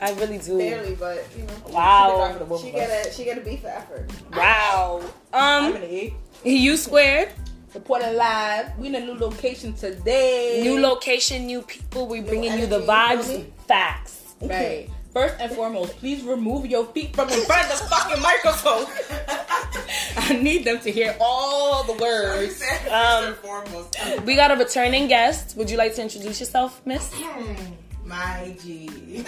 I really do. Barely, but you know. Wow. She get a she get a B for effort. Wow. I'm Um, an E. you squared. Reporting live. We in a new location today. New location, new people. We bringing you the vibes, you feel me? facts. Right. First and foremost, please remove your feet from in front of the fucking microphone. I need them to hear all the words. Um, we got a returning guest. Would you like to introduce yourself, Miss? My G.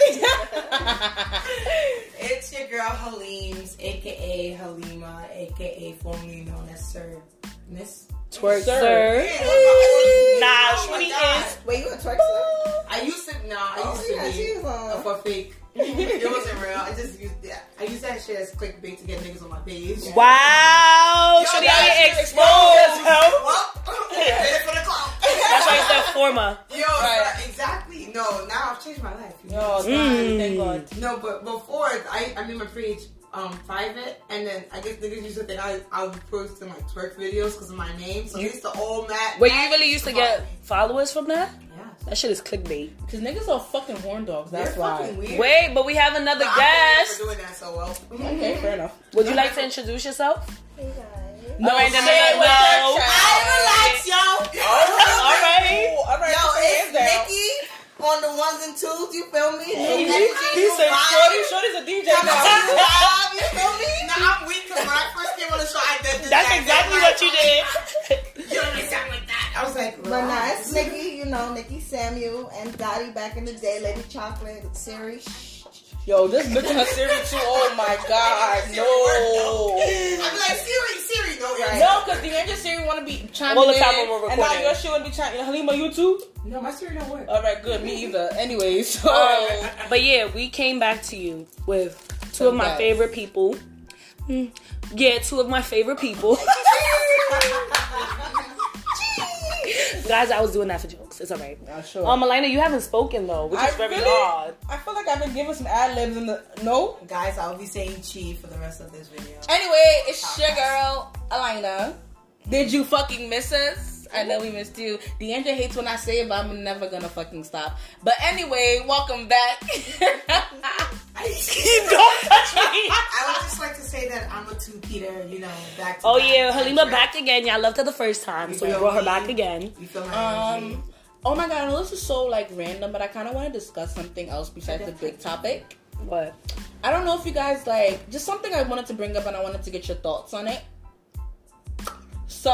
it's your girl Haleem's, aka Halima, aka formerly known as Sir Miss. Twerk, Sir. sir. Nah, Nah, Shorty is. Wait, you a twerk sir? I used to. No, I Oh, used yeah, to she be a for fake. it wasn't real. I just used. Yeah, I used that shit as clickbait to get niggas on my page. Wow. Yo, Shorty that's exposed. exposed. Well, for the clout. That's why it's that former. Yo, Right. exactly. No, now I've changed my life. you know? Oh, God, Mm. thank God. No, but before I, I made my page um private, and then I guess niggas used to think I I would post my twerk videos because of my name. So they used to all mad. Wait, you really used to get followers from that? Yeah. That shit is clickbait. Because niggas are fucking horn dogs. That's They're why. fucking weird. Wait, but we have another But I'm guest. doing that so well. Okay, fair enough. Would you like to introduce yourself? Hey guys. No, Say no, no, it no, with no. your chest. I relax, yo. All right. All right, Yo, put your hands it's down. Nikki on the ones and twos. You feel me? He, New he, he said. Shorty, Shorty's a DJ now. vibe, You feel me? Nah, I'm weak because when I first came on the show, I did this. That's that, exactly that, what you did. You don't even sound like that. I was like, But nah, it's Nikki, you know, Nikki Samuel and Dottie back in the day, Lady Chocolate, Siri. Shh. Yo, this bitch in her Siri too. Oh my god, No. I'd no. be like, Siri, Siri, no, right? No, because the Angel Siri want to be chiming All the in, time when we're and now recording. your shit want to be chiming. Halima, you too? No, my Siri don't work. All right, good. Me either. Anyway, so Um, but yeah, we came back to you with two of my Some favorite people. Hmm. Yeah, two of my favorite people. Guys, I was doing that for jokes. It's alright. Nah, sure. Um, Elena, you haven't spoken though, which is I very really- odd. I feel like I've been giving some ad libs in the no. Guys, I'll be saying chi for the rest of this video. Anyway, it's your girl Elena. Did you fucking miss us? I know we missed you. Deandra hates when I say it, but I'm never gonna fucking stop. But anyway, welcome back. Don't touch me. I would just like to say that I'm a two Peter, you know, back to Oh back. yeah, Halima back again. Y'all loved her the first time, so we brought her back again. You feel my energy? Oh my god, I know this is so like random, but I kind of want to discuss something else besides the big topic. What? I don't know if you guys like just something I wanted to bring up, and I wanted to get your thoughts on it. So,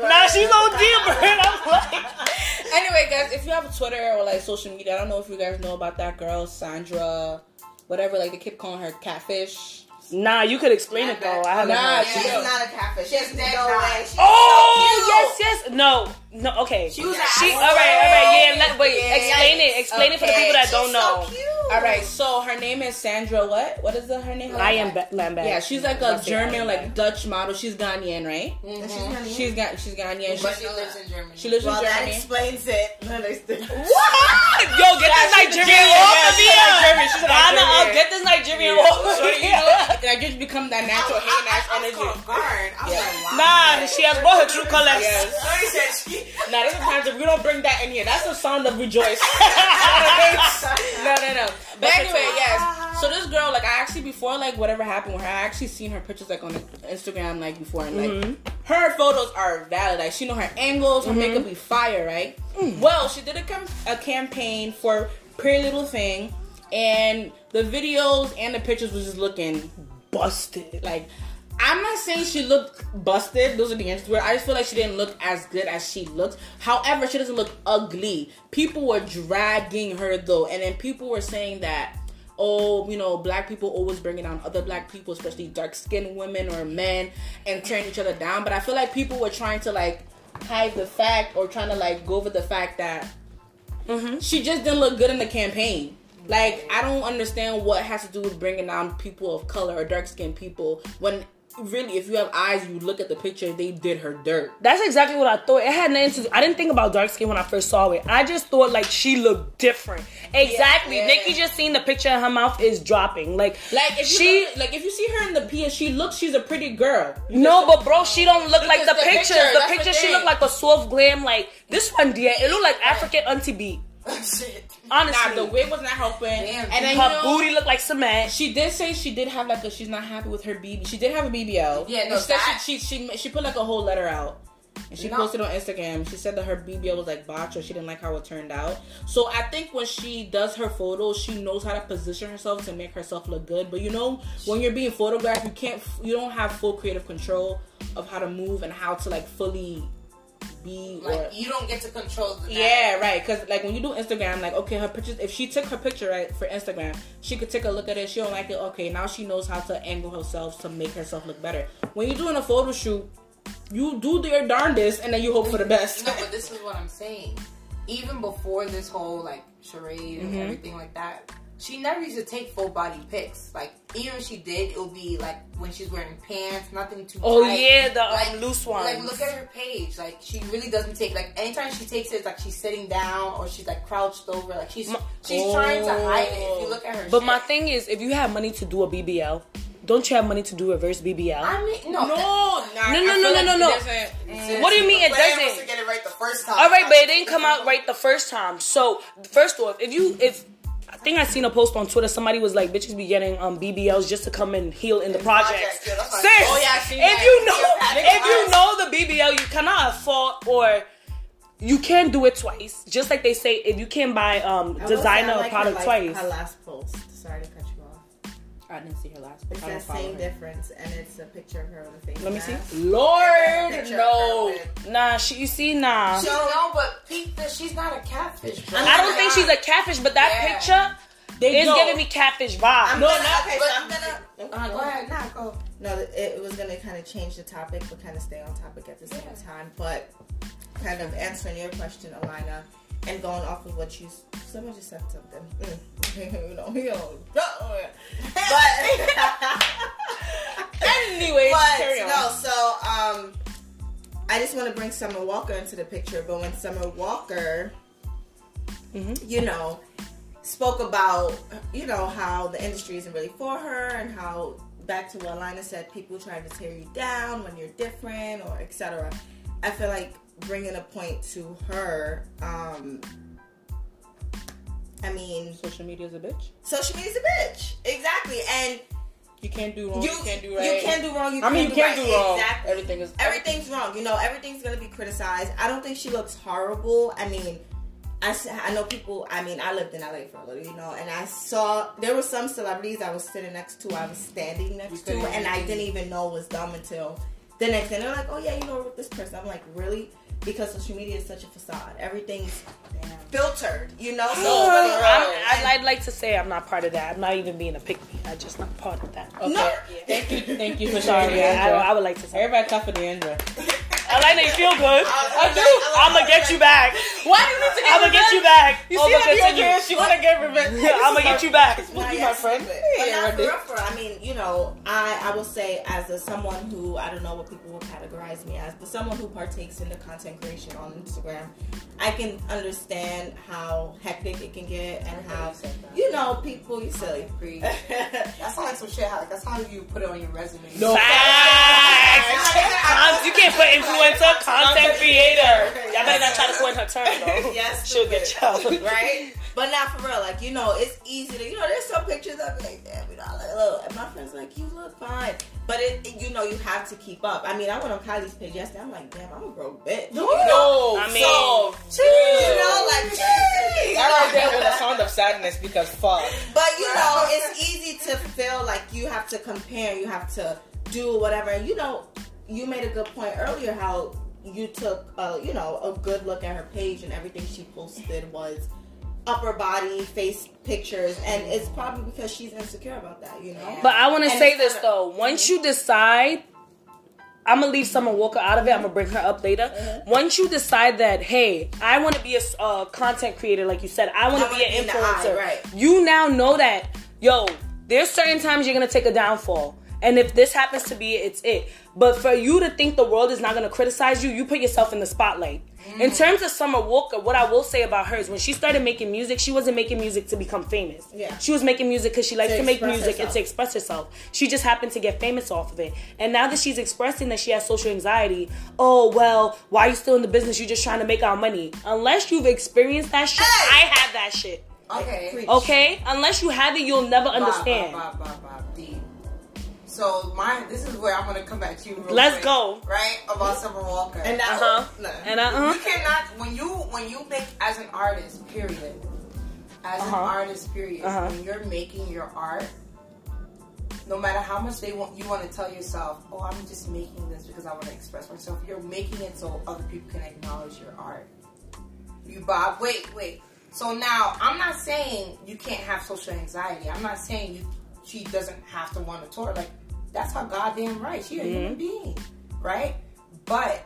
Now she's on deeper, and I'm like, anyway, guys, if you have a Twitter or like social media, I don't know if you guys know about that girl, Sandra, whatever. Like they keep calling her catfish. nah, you could explain it though. I haven't. Nah, heard. she- She's not a catfish. She's She's dead no not. way. She's Oh so yes, yes. No, no. Okay. She was She. All right, all right. Yeah. Let, wait. Yeah, explain yeah. it. Explain it for the people that She's don't know. So cute. All right, so her name is Sandra. What? What is the, her name? I am Lambert. Yeah, she's like a German, like Dutch model. She's Ghanaian, right? Mm-hmm. And she's Ghanaian. She's got, she's Ghanaian. but She, she lives in Germany. she lives Well, in Germany. that explains it. No, there's the- What? Yo, get this she's Nigerian Nigerian, off of she's here. Nigerian, she's Ghana Nigerian. up. Get this Nigerian Yeah. off of So, here. I just become that natural hating ass energy. caught guard. I was Yeah. like, wow. Nah, she has brought her true colors. Yes. Shorty said she. Now, there's times if we don't bring that in here, that's the sound of rejoice. no, no, no. But anyway, yes. So this girl, like, I actually before like whatever happened with her, I actually seen her pictures like on Instagram like before, and like mm-hmm. her photos are valid. Like she know her angles, her makeup mm-hmm. be fire, right? Mm. Well, she did a, cam- a campaign for Pretty Little Thing, and the videos and the pictures was just looking busted. Like, I'm not saying she looked busted. Those are the answers. Where I just feel like she didn't look as good as she looked. However, she doesn't look ugly. People were dragging her though, and then people were saying that. Oh, you know, black people always bringing down other black people, especially dark skinned women or men, and tearing each other down. But I feel like people were trying to like hide the fact or trying to like go over the fact that mm-hmm. she just didn't look good in the campaign. Like, I don't understand what has to do with bringing down people of color or dark skinned people when really, if you have eyes, you look at the picture, they did her dirt. That's exactly what I thought. It had nothing to do. I didn't think about dark skin when I first saw it. I just thought like she looked different. Exactly. Yeah. Nikki just seen the picture and her mouth is dropping. Like, Like if you she. look- like if you see her in the PS, she looks she's a pretty girl. no, but bro, she don't look like the, the pictures. picture, the picture, the she looked like a soft glam. Like this one, dear, it looked like African Auntie B. Shit. Honestly, Nah, the wig was not helping. Damn, and then her you know, booty looked like cement. She did say she did have like a she's not happy with her BB. She did have a BBL. Yeah, no, she, said that- she, she she she put like a whole letter out. And she No. posted on Instagram. She said that her BBL was like botched or she didn't like how it turned out. So I think when she does her photos, she knows how to position herself to make herself look good. But you know, when you're being photographed, you can't you don't have full creative control of how to move and how to like fully be or Like you don't get to control the yeah, right. Because like when you do Instagram, like okay, her pictures. If she took her picture right for Instagram, she could take a look at it. She don't like it. Okay, now she knows how to angle herself to make herself look better. When you're doing a photo shoot, you do your darndest and then you hope for the best. No, but this is what I'm saying. Even before this whole like charade and Mhm. everything like that, she never used to take full body pics. Like even if she did, it would be like when she's wearing pants, nothing too. Oh tight. yeah, the um, Like- loose ones. Like look at her page. Like she really doesn't take like anytime she takes it, it's like she's sitting down or she's like crouched over. Like she's My- she's trying to hide it. If you look at her, But shit. my thing is, if you have money to do a BBL, don't you have money to do reverse BBL? I mean no No, nah, No, no, no, feel no, no, no. What do you mean it Plan was doesn't? to get it right the first time. All right, but it didn't come out right the first time. So first off, if you if I think I seen a post on Twitter, somebody was like, "Bitches be getting um BBLs just to come and heal in the projects." projects, yeah, Sis, Oh, yeah, if that. you know if you know the BBL, you cannot afford or you can't do it twice. Just like they say, if you can buy um I will say designer I like product her, twice. Her last post. Sorry to cut you off. I didn't see her last. It's I don't that same her. difference, and it's a picture of her with a face Let me see. Lord, no. Nah, she you see nah. She, no, but Pete, that she's not a catfish. Bro. I don't think she's a catfish, but that Yeah. picture They is no. giving me catfish vibe. I'm No, gonna, not- okay, but- so I'm gonna. Uh, go ahead, now go. No, it, it was gonna kind of change the topic, but kind of stay on topic at the same Yeah. time. But kind of answering your question, Alina, and going off of what you someone just said something. Mm. you know, you know. But Anyways, but no, so um, I just want to bring Summer Walker into the picture. But when Summer Walker, Mhm. you know, spoke about you know how the industry isn't really for her and how back to what Lina said, people trying to tear you down when you're different or etc. I feel like bringing a point to her. Um, I mean, Social media is a bitch. social media's a bitch, exactly, and You can't do wrong. you, You, can't do right. You can't do wrong. You I mean, you can't can't do wrong. Exactly. Everything is Everything's wrong. You know, everything's gonna be criticized. I don't think she looks horrible. I mean, I, I know people. I mean, I lived in LA for a little, you know, and I saw there were some celebrities I was sitting next to. I was standing next to, and I didn't even know was them until the next day. They're like, "Oh yeah, you know with this person." I'm like, "Really?" Because social media is such a facade. Everything's filtered, you know. So really- I'm, I'd, I'd like to say I'm not part of that. I'm not even being a pick me. I'm just not part of that. Okay. No. Thank you. Thank you for Sorry, sharing, I, I, would like to say. Everybody clap for the Deandra. I like that you feel good. I do. I'm gonna get you back. Why do you need to I'm gonna get you back. You Oh, see but that continue. Deandra? She want to get revenge. I'm gonna get you back. Nah, you yeah, my friend. But Yeah, not for Randy. for. I mean, you know, I I will say as a someone who I don't know what people will categorize me as, but someone who partakes in the content creation on Instagram, I can understand how hectic it can get and how you know people you silly. Preach. yeah, That's like some shit. Like that's how you put it on your resume. No. Facts. You can't put influencer, content creator. Y'all better not try to coin her term though. Yes, she'll get you. right? But not for real. Like you know, it's easy to you know. There's some pictures of me like, damn, you know, like, look, and my friends like, you look fine. But it, it- you know, you have to keep up. I mean, I went on Kylie's page yesterday. I'm like, damn, I'm a broke bitch. You know? No. I mean- so, Gee, you know, like, gee. that right there was a sound of sadness because fuck. But you know, it's easy to feel like you have to compare, you have to do whatever. You know, you made a good point earlier how you took, uh, you know, a good look at her page and everything she posted was upper body, face pictures, and it's probably because she's insecure about that. You know, But I want to say this though. Once you decide, I'm gonna leave Summer Walker out of it. I'm gonna bring her up later. Once you decide that, hey, I want to be a uh, content creator, like you said, I want to be an be in the eye, influencer. right. You now know that, yo, there's certain times you're gonna take a downfall. And if this happens to be it, it's it. But for you to think the world is not gonna criticize you, you put yourself in the spotlight. In mm. terms of Summer Walker, what I will say about her is when she started making music, she wasn't making music to become famous. Yeah. She was making music because she likes To to, make express music and to express herself. She just happened to get famous off of it. And now that she's expressing that she has social anxiety, oh well, why are you still in the business? You're just trying to make our money. Unless you've experienced that shit, Hey! I have that shit. Okay. Preach. Okay? Unless you have it, you'll never understand. Bob, Bob, Bob, Bob, D. So my this is where I'm gonna come back to you. Real Let's quick, go. Right about Summer Walker. And now, Uh-huh. no. And I, uh, you cannot when you when you make as an artist. Period. As Uh-huh. an artist. Period. Uh-huh. When you're making your art. No matter how much they want, you want to tell yourself, "Oh, I'm just making this because I want to express myself." You're making it so other people can acknowledge your art. You Bob, wait, wait. So now I'm not saying you can't have social anxiety. I'm not saying you she doesn't have to want to tour. Like that's her goddamn right. She's a human being, right? But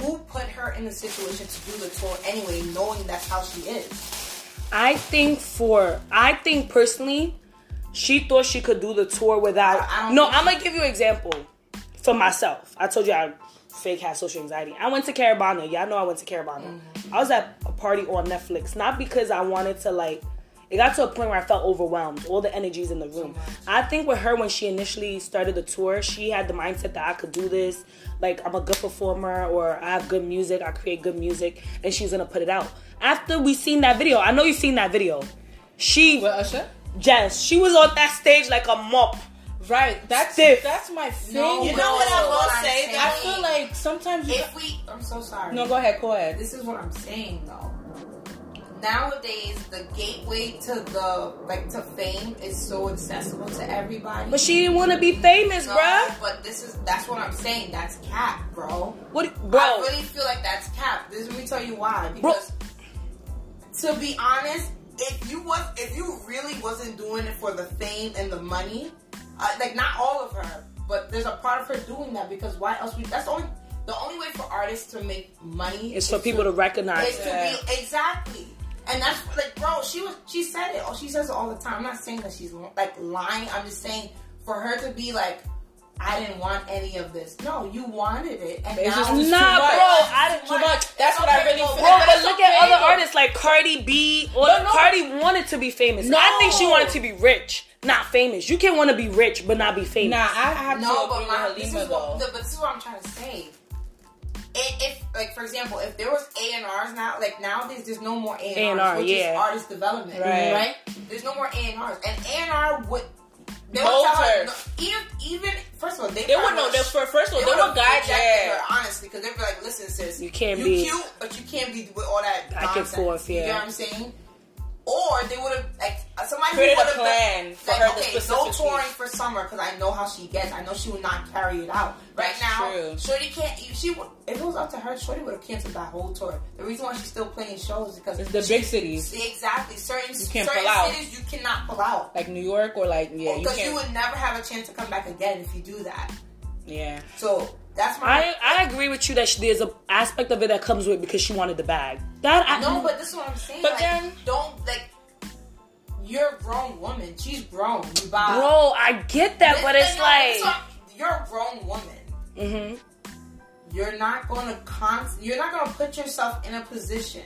who put her in the situation to do the tour anyway, knowing that's how she is? I think for I think personally, she thought she could do the tour without. I- I no, I'm gonna give you an example for myself. I told you I fake had social anxiety. I went to Caravana. Y'all know I went to Caravana. Mm-hmm. I was at a party on Netflix, not because I wanted to like. It got to a point where I felt overwhelmed. All the energies in the room. I think with her when she initially started the tour, she had the mindset that I could do this. Like I'm a good performer, or I have good music. I create good music, and she's gonna put it out. After we seen that video, I know you've seen that video. She With Usher? Jess, she was on that stage like a mop. Right. That's Stiff. that's my thing. No, You know what I will I'm say, saying. I feel like sometimes you if we, I'm so sorry. No, go ahead, go ahead. This is what I'm saying though. Nowadays, the gateway to the like to fame is so accessible to everybody. But she didn't want to be famous, no, bruh. But this is that's what I'm saying. That's cap, bro. What, bro? I really feel like that's cap. This let me tell you why. Because to be honest, if you was if you really wasn't doing it for the fame and the money, uh, like not all of her, but there's a part of her doing that because why else we? That's the only the only way for artists to make money is for people to recognize. is to be exactly. And that's like, bro, she was she said it. Oh, she says it all the time. I'm not saying that she's like lying. I'm just saying for her to be like, I didn't want any of this. No, you wanted it, and It's now just- it's Nah, too bro. I didn't. Too much. That's what I really feel. Bro, but look okay, at other though. artists like Cardi B. Or No, no. Cardi wanted to be famous. No. I think she wanted to be rich, not famous. You can't want to be rich but not be famous. Nah, I have No, to but agree my, with this Halima is though. what, the, but this is what I'm trying to say. If, if like for example, if there was A and R's now, like nowadays, there's no more A and R's, which yeah. is artist development, Right. right? There's no more A and R's, and A and R would. They would Mold tell her, her. no, even, even first of all, they, They would probably know. would've They, for first of all, they they would would guide her, honestly, because they'd be like, listen, sis, You can't you be- cute, but you can't be with all that Back and nonsense. forth, You know what I'm saying? Or they would have like uh, somebody Created who would have plan for like, okay, no touring for summer because I know how she gets. I know she would not carry it out. Right That's now, true. Shorty can't. She would, if it was up to her, Shorty would have canceled that whole tour. The reason why she's still playing shows is because It's the big cities. Exactly, certain You can't certain pull out. cities you cannot pull out Like New York or like yeah, because oh, you, can't. would never have a chance to come back again if you do that. yeah. So that's my. I I agree with you that she, there's an aspect of it that comes with because she wanted the bag. That I, No, but this is what I'm saying. But like, then- don't like. You're a grown woman. She's grown. You buy. bro, I get that, but it's No, like, you're a grown woman. hmm You're not gonna con. You're not gonna put yourself in a position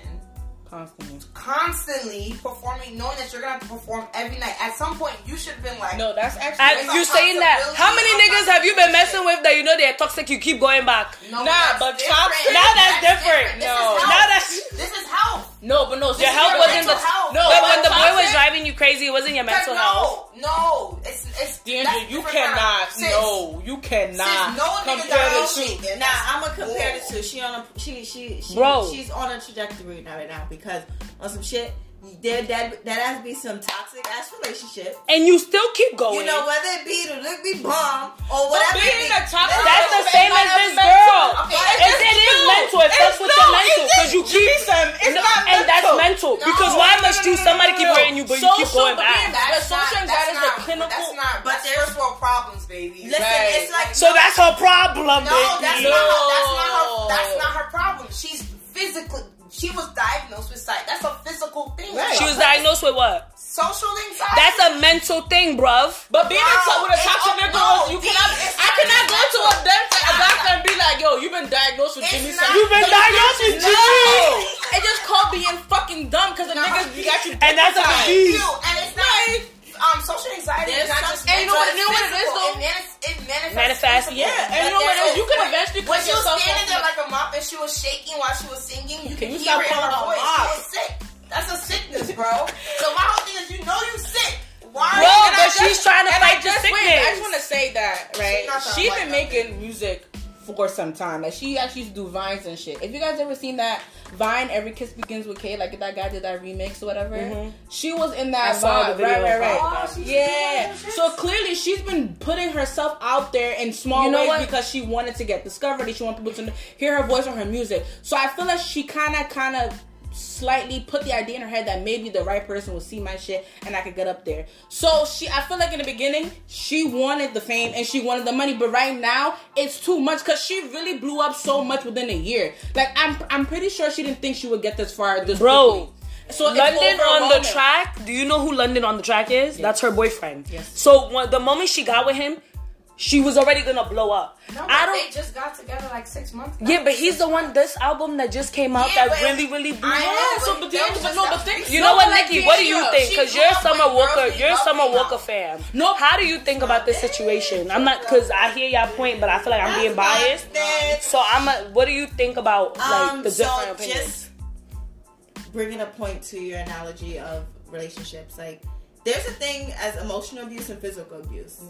Constantly. Constantly performing, knowing that you're gonna have to perform every night. At some point, you should have been like, No, that's actually. I, There's a you saying that? How many niggas have you been messing with that you know they're toxic? You keep going back. no, Nah, but different. toxic- Now that's different. This No. is. Now that's this is health. no, but no. your health your wasn't the. mental health. No, but but when the boy was driving you crazy, it wasn't your mental no, health. no, it's it's. D'Angelo, you cannot. Sis, No, you cannot Sis, no compare got the no two. Nah, I'm gonna compare the two. She on a she she, she Bro. she's on a trajectory now right now because on some shit there that that has to be some toxic ass relationship. And you still keep going. You know whether it be the look be bomb or whatever. being be. a toxic That's the same as have this girl. Okay, It, it's it is no, mental. It it's fucks with no, your mental it's because you keep. Jason, it's No, not and that's mental. mental No, because no, why no, must no, you? no, Somebody no, keep no. hurting you, but you keep going back. being- But social not, anxiety is the not, pinnacle- That's not. But there's- first world problems, baby. Listen, it's like So that's her problem, No, that's not. That's not her. That's not her problem. She's physically. She was diagnosed with sight. That's a physical thing. Right. She was diagnosed with what? social anxiety. That's a mental thing, bruv. But being in touch with a it's toxic all- nigga, no, you cannot. I cannot go to a doctor, a doctor and be like, "Yo, you've been diagnosed with It's Jimmy." not- You've been Because diagnosed with no. Jimmy. It just called being fucking dumb because the No. niggas got you. And that's a dick disease. You, and it's not. Um, social anxiety is not just and you know what- you know what it's it is, though? It, manis- it manifests. Manifests, yeah, and you know what it there's? You can eventually When she was standing there like a mop and she was shaking while she was singing, you Can can you hear stop it in calling her voice. mop? She was sick. That's a sickness, bro. so my whole thing is, you know you sick. Why? You but she's trying to fight the just wait, I just want to say that, right? She's not trying to She's fight been making music for some time. Like she actually used to do vines and shit. If you guys ever seen that Vine, Every Kiss Begins with Kay, like that guy did that remix or whatever. Mm-hmm. She was in that I saw the Vine, right, right, right. Oh, yeah. So clearly she's been putting herself out there in small You know ways what? because she wanted to get discovered. and She wanted people to hear her voice on her music. So I feel like she kind of, kind of slightly put the idea in her head that maybe the right person will see my shit and I could get up there. So she I feel like in the beginning she wanted the fame and she wanted the money, but right now it's too much cuz she really blew up so much within a year. Like I'm I'm pretty sure she didn't think she would get this far this Bro, quickly. So London on da Track. Do you know who London on da Track is? That's her boyfriend. Yes. So when, the moment she got with him, she was already gonna blow up. No, but I they don't. just got together like six months ago. Yeah, but he's the one. This album that just came out Yeah, that really, really blew up. Yeah, so but but they the, was but just no, the got- You know what, Nikki? What do you think? Because you're Summer Walker. You're Summer Walker fan. No. How do you think about this situation? I'm not because I hear y'all point, but I feel like I'm being biased. So I'm. A, what do you think about like Um, the different opinions? just bringing a point to your analogy of relationships, like there's a thing as emotional abuse and physical abuse.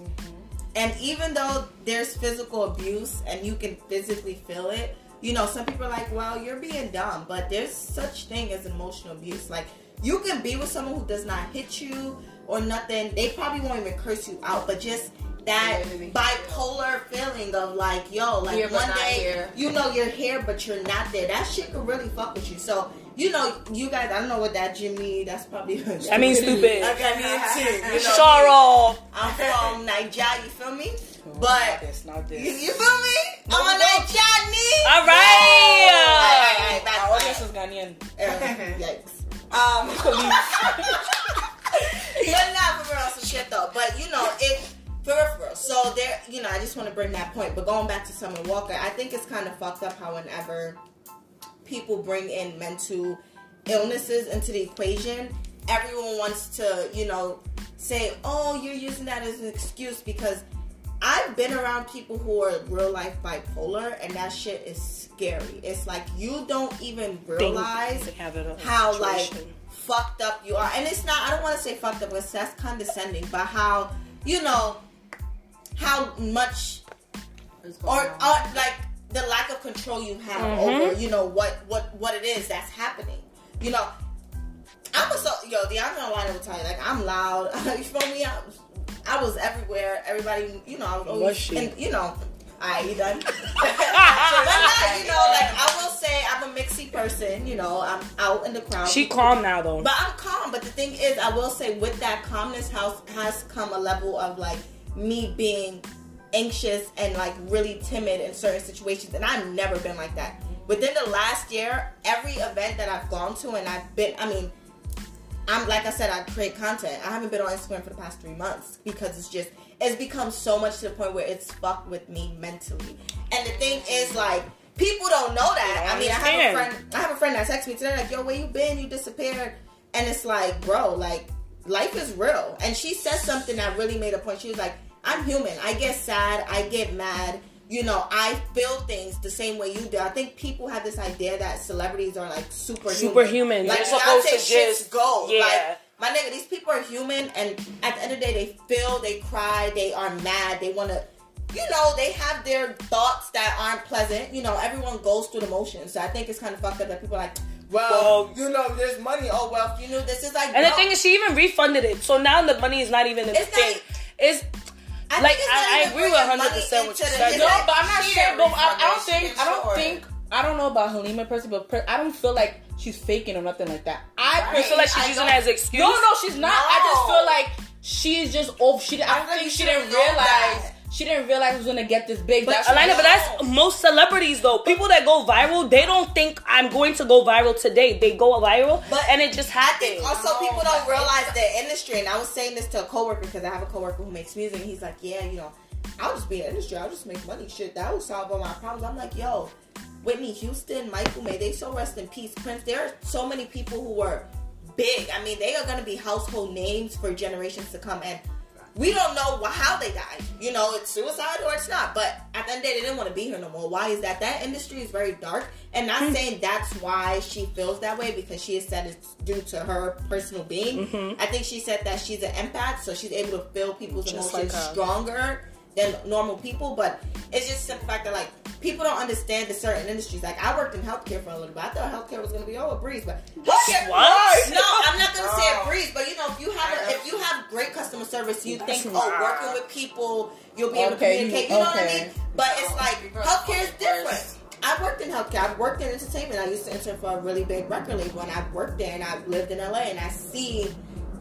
And even though there's physical abuse and you can physically feel it, you know, some people are like, well, you're being dumb, but there's such thing as emotional abuse. Like you can be with someone who does not hit you or nothing. They probably won't even curse you out, but just that bipolar feeling of like, yo, like Here one day here. you know you're here, but you're not there. That shit could really fuck with you. So you know, you guys, I don't know what that Jimmy. That's probably That means stupid. Okay, me too. You know, Sorrow. I'm from Nigeria. You feel me? Not But this, not this. you feel me? No, I'm a we don't. Nigerian. All right. Alright, alright, Our audience is Ghanaian. alright. Uh, Yikes. Um, but not for real, some shit though. But you know, it for real, for real. So there, you know, I just want to bring that point. But going back to Summer Walker, I think it's kind of fucked up how whenever people bring in mental illnesses into the equation, everyone wants to, you know, say, "Oh, you're using that as an excuse," because I've been around people who are real life bipolar, and that shit is scary. It's like you don't even realize Think- have how like fucked up you are. And it's not I don't want to say fucked up because that's condescending, but how you know how much or, or like the lack of control you have Mhm. over you know what what what it is that's happening. You know, I'm a so yo the I'm gonna lie to tell you like I'm loud. you feel me? I was, I was everywhere. Everybody, you know, I was always she? and you know. I you done. but not, you know, like I will say, I'm a mixy person. You know, I'm out in the crowd. She calm now though. But I'm calm. But the thing is, I will say, with that calmness, house has come a level of like me being anxious and like really timid in certain situations, and I've never been like that. Within the last year, every event that I've gone to, and I've been, I mean, I'm like I said, I create content. I haven't been on Instagram for the past three months because it's just it's become so much to the point where it's fucked with me mentally. And the thing is, like, people don't know that. I I mean, I have a friend. I have a friend that texted me today, like, "Yo, where you been? You disappeared." And it's like, bro, like, life is real. And she said something that really made a point. She was like, "I'm human. I get sad. I get mad." You know, I feel things the same way you do. I think people have this idea that celebrities are like superhuman. Superhuman. Like They're supposed Beyonce to shits just- go. yeah. Like, my nigga, these people are human, and at the end of the day, they feel, they cry, they are mad, they want to, you know, they have their thoughts that aren't pleasant. You know, everyone goes through the motions. So I think it's kind of fucked up that people are like, well, Well- you know, there's money. Oh well, you knew this is like, And the thing is, she even refunded it, so now the money is not even in the It's not- thing. It's I like, think it's not I- I agree with 100% money what you said. No, but I'm not she sure. But I, I don't think. I don't think. I don't know about Halima person, but per, I don't feel like she's faking or nothing like that. I Right. you feel like she's I using it as an excuse. No, no, she's not. I just feel like she's just over. She, I, I feel think she didn't known realize. She didn't realize it was gonna get this big. But That's Alina, but that's most celebrities though. People that go viral, they don't think I'm going to go viral today. They go viral, But and it just happens. also No, people don't realize the industry, and I was saying this to a coworker because I have a coworker who makes music, and he's like, "Yeah, you know, I'll just be in the industry. I'll just make money. Shit, that will solve all my problems." I'm like, "Yo, Whitney Houston, Michael May, they so rest in peace. Prince, there are so many people who were big. I mean, they are going to be household names for generations to come, and." We don't know how they died. You know, it's suicide or it's not. But at the end of the day, they didn't want to be here no more. Why is that? That industry is very dark. And not hmm. saying that's why she feels that way because she has said it's due to her personal being. Mm-hmm. I think she said that she's an empath, so she's able to feel people's Just emotions like stronger than normal people. But it's just the fact that like people don't understand the certain industries. Like I worked in healthcare for a little bit. I thought healthcare was gonna be oh a breeze, but healthcare- What? No, I'm not gonna say a Oh. breeze, but you know if you have a, if you have great customer service, you think oh working with people you'll be able to communicate. You know what I mean? But it's like healthcare is different. I worked in healthcare. I've worked in entertainment. I used to intern for a really big record label, and I've worked there, and I've lived in LA, and I see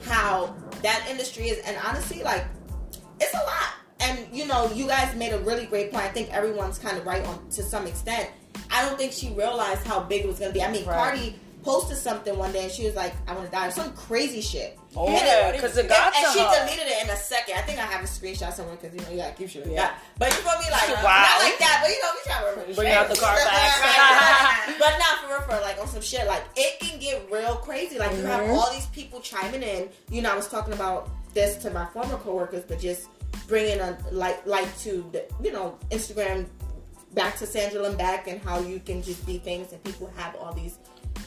how that industry is. And honestly, like, it's a lot. And you know, you guys made a really great point. I think everyone's kind of right on to some extent. I don't think she realized how big it was going to be. I mean, Right. Cardi posted something one day, and she was like, "I want to die," or some crazy shit. Oh, yeah, because it and, got and to she deleted it in a second. I think I have a screenshot somewhere because you know you gotta keep shit like Yeah. that. But you feel me, like Wow. not like that. But you know, we try to remember Bring shit. out the car Right, facts. right, right. but not for real, for like on some shit. Like it can get real crazy. Like you have Mm-hmm. all these people chiming in. You know, I was talking about this to my former coworkers, but just bringing a light light to the you know Instagram back to Sandra and back and how you can just be famous and people have all these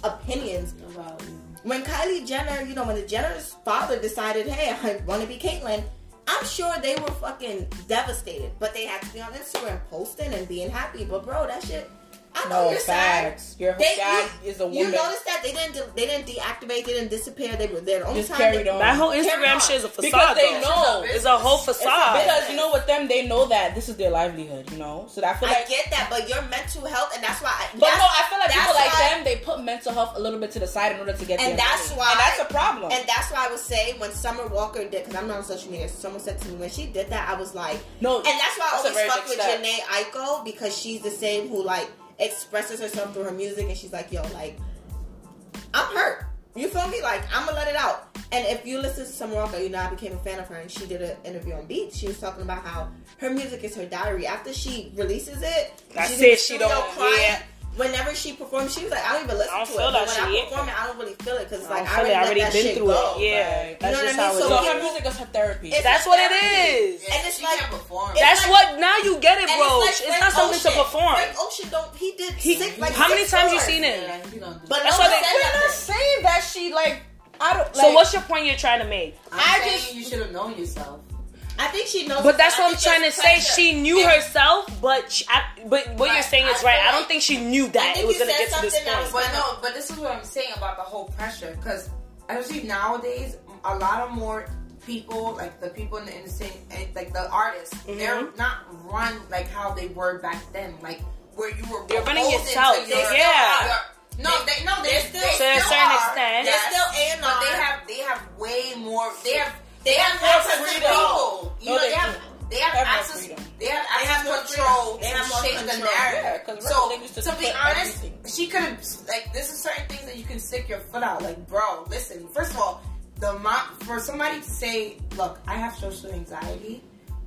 opinions About you. when Kylie Jenner, you know, when the Jenner's father decided, hey, I want to be Caitlyn, I'm sure they were fucking devastated. But they had to be on Instagram posting and being happy. But bro, that shit, I know No you're sad. facts. Your They, dad you, is a woman. you woman. noticed that they didn't de- they didn't deactivate, they didn't disappear. They were there. The only Just time carried they, on. that whole Instagram on. shit is a facade. Because they though. know. it's a whole facade. Because you know, with them, they know that this is their livelihood. You know, so I feel I get that, but your mental health, and that's why. I, But that's- no, I feel like that's people like why- them, they put mental health a little bit to the side in order to get. And their that's money. why- and that's a problem. And that's why I would say when Summer Walker did, because I'm not on social media, someone said to me when she did that, I was like, no, And that's why I That's a always fuck with step. Jhené Aiko because she's the same who like expresses herself through her music and she's like, yo, like, I'm hurt. You feel me? Like, I'm gonna let it out. And if you listen to Summer Walker, you know, I became a fan of her and she did an interview on Beats. She was talking about how her music is her diary. After she releases it, That's she's it, she don't- crying. yeah. Whenever she performs, she was like, I don't even listen I don't to feel it. that But when I shit. perform it, I don't really feel it because it's I like don't I feel it. already, I already let that been shit through go. it. Yeah, Right. that's You know just what I how mean? it So So her music is her therapy. It's That's what it Yeah. And it's she like- can't perform. That's like- what now you get it, And bro. like It's, Frank not something to perform. Frank Ocean don't. He did He- six, like how many times you seen it? Yeah, he don't do But That's no why they- said We're not saying that she like. I don't. So what's your point you're trying to make? I'm I just- you should have known yourself. I think she knows. But that's what I'm trying to there's say. She knew And- herself, but she, I, but what you're saying is I right. feel I don't like- think she knew that it was gonna get to this something that point. was- But no, but this is what I'm saying about the whole pressure. Because especially nowadays, a lot of more people, like the people in the industry, like the artists, Mm-hmm. they're not run like how they were back then. Like where you were. You're running yourself. your- Yeah. your- no, they no, they, They're still- still To a certain are. extent. They're Yes. still A&R. But they have they have way more. They have They have more access to freedom. people. You No, know, they they have do. they have They have more access. freedom. They have They have control. They have more shape the control. narrative. Yeah, 'cause so record to be honest, everything. she could have like this is certain things that you can stick your foot out. Like, bro, listen. First of all, the mo- for somebody to say, "Look, I have social anxiety,"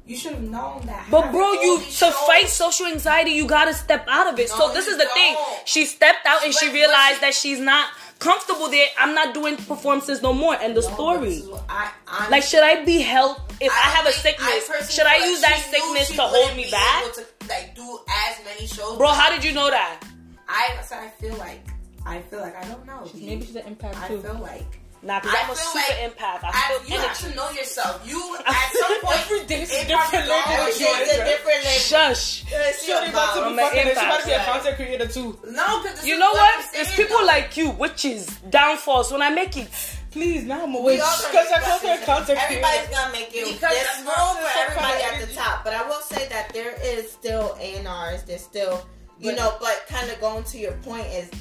you should have known that. But bro, you these to shows- fight social anxiety, you gotta step out of it. so this is the thing. don't. She stepped out and she But- but realized she- that she's not comfortable there. I'm not doing performances no more. And the No, story. this is what I, Like, should I be helped if I, don't have a sickness? personally should I use that sickness to hold me back? able to, like do as many shows. Bro, how did you know that? I so I feel like I feel like I don't know. B. Maybe she's an empath I too. feel like Nah, because I I'm a feel super like empath. I I, feel you have to know yourself. You at some point Everything's it different probably level. you. It's a different level. Shush. Shorty about to I'm be an fucking. She about to be a empath, content creator too. No, because You know what? It's people like you, witches, downfalls. When I make it, Please, now I'm a We witch. Because I be close to a blessed. content Everybody's creator. gonna make it. Because There's that's room for everybody at the top, but I will say that there is still A and R's. There's still, you But- know, but kind of going to your point is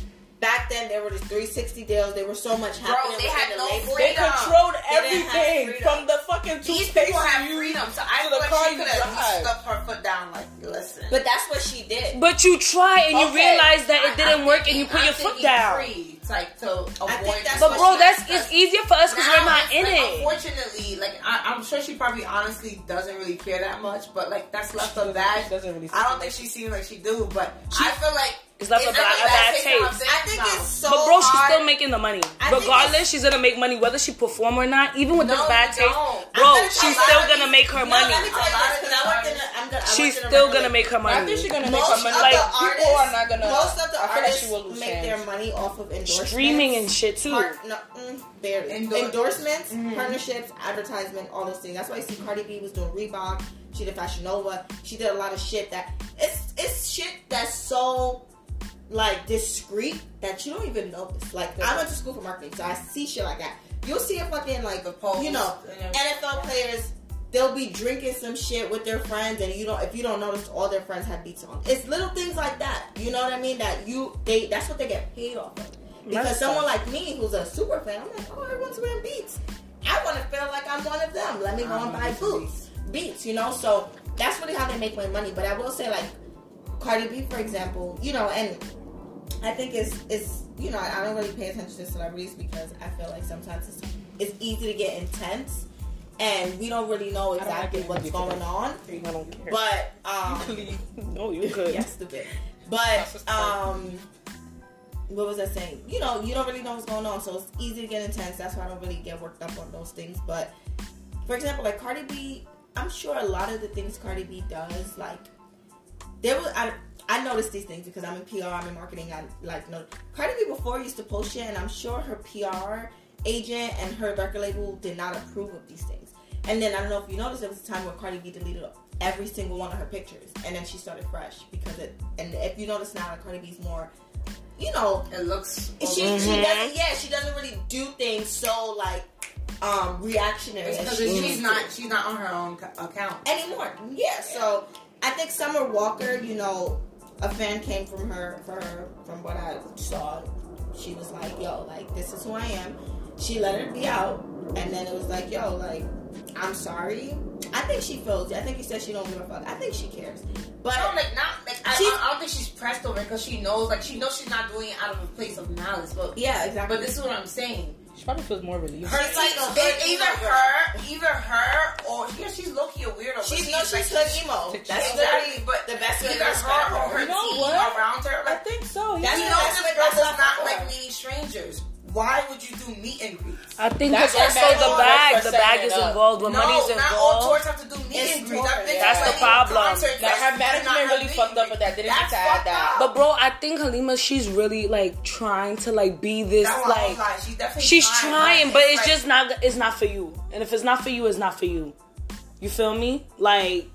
back then there were just 360 deals. There were so much happening. they had within no the label. They freedom. controlled They didn't everything freedom. from the fucking These toothpaste people have freedom, so I to feel the like car she you could have drive. stuck her foot down. Like, listen. But that's what she did. But you try and you realize that it didn't I'm work and you put your I'm foot down. Free. It's like to avoid. that's But bro, that's it's easier for us because we're not in like, it. Unfortunately, like I, I'm sure she probably honestly doesn't really care that much, but like that's left of doesn't- that. she doesn't really I don't think she seems like she do, but I feel like It's left a bad- a bad taste. I think it's so But bro, she's hard. still making the money. Regardless, she's gonna make money whether she perform or not. Even with No, this bad you taste, bro, she's still a lot of gonna make her No, money. let me tell you this, I worked in a, I'm gonna, I She's worked in a still gonna make her money. I think she's gonna make her money. Like artists, people are not gonna. most of the I feel like artists she will lose make fans. their money off of endorsements, Streaming and shit too. Part, no, mm, barely. Endor- endorsements, Mm-hmm. partnerships, advertisement, all those things. That's why you see Cardi B was doing Reebok. She did Fashion Nova. She did a lot of shit that it's it's shit that's so like discreet that you don't even notice. Like I went to school for marketing, so I see shit like that. You'll see a fucking like a post you know and NFL players. They'll be drinking some shit with their friends, and you don't. If you don't notice, all their friends have beats on. It's little things like that. You know what I mean? That you they. That's what they get paid off of. Because someone like me, who's a super fan, I'm like, oh, everyone's wearing beats. I want to feel like I'm one of them. Let me go and buy boots, beats. You know, so that's really how they make my money. But I will say, like Cardi B, for example, you know, and I think it's it's you know I don't really pay attention to celebrities because I feel like sometimes it's it's easy to get intense, and we don't really know exactly it what's going on. I don't care. But um, no, you could. yes, stupid. But um, what was I saying? You know, you don't really know what's going on, so it's easy to get intense. That's why I don't really get worked up on those things. But for example, like Cardi B, I'm sure a lot of the things Cardi B does, like there was I. I noticed these things because I'm in PR, I'm in marketing. I like know Cardi B before used to post shit, and I'm sure her PR agent and her record label did not approve of these things. And then I don't know if you noticed, there was a time where Cardi B deleted every single one of her pictures, and then she started fresh because it. And if you notice now, like Cardi B's more, you know, It looks. she she doesn't yeah she doesn't really do things so like um reactionary because she she's used to not. She's not on her own account. anymore. Yeah, so I think Summer Walker, you know, a fan came from her for her from what I saw. She was like, "Yo, like this is who I am." She let it be out, and then it was like, "Yo, like I'm sorry." I think she feels. I think you said she don't give a fuck. I think she cares, but No, like not like I, She's- I don't think she's pressed over because she knows like she knows she's not doing it out of a place of malice. But yeah, exactly. but this is what I'm saying. She probably feels more relieved. Her She's like a like hood either emo girl. her, either her or yeah, she's low key a weirdo. but she's no, she's like, hood emo. That's exactly, but the best way either to her or her. her You know team what? around her. I think so. That's you yeah. the know, best this way- that's not not like her. meeting strangers. Why would you do meet and greets? I think That's because also the bag, the bag is involved. When no, money's not all tours have to do meet It's and greets. I've been touring. to That's the problem. concerts That her management did not have really fucked up with that. They didn't That's have to add that. up. but bro, I think Halima, she's really like trying to like be this That's why I was like. like, she's definitely She's trying, but it's like- just not. It's not for you. And if it's not for you, it's not for you. You feel me? Like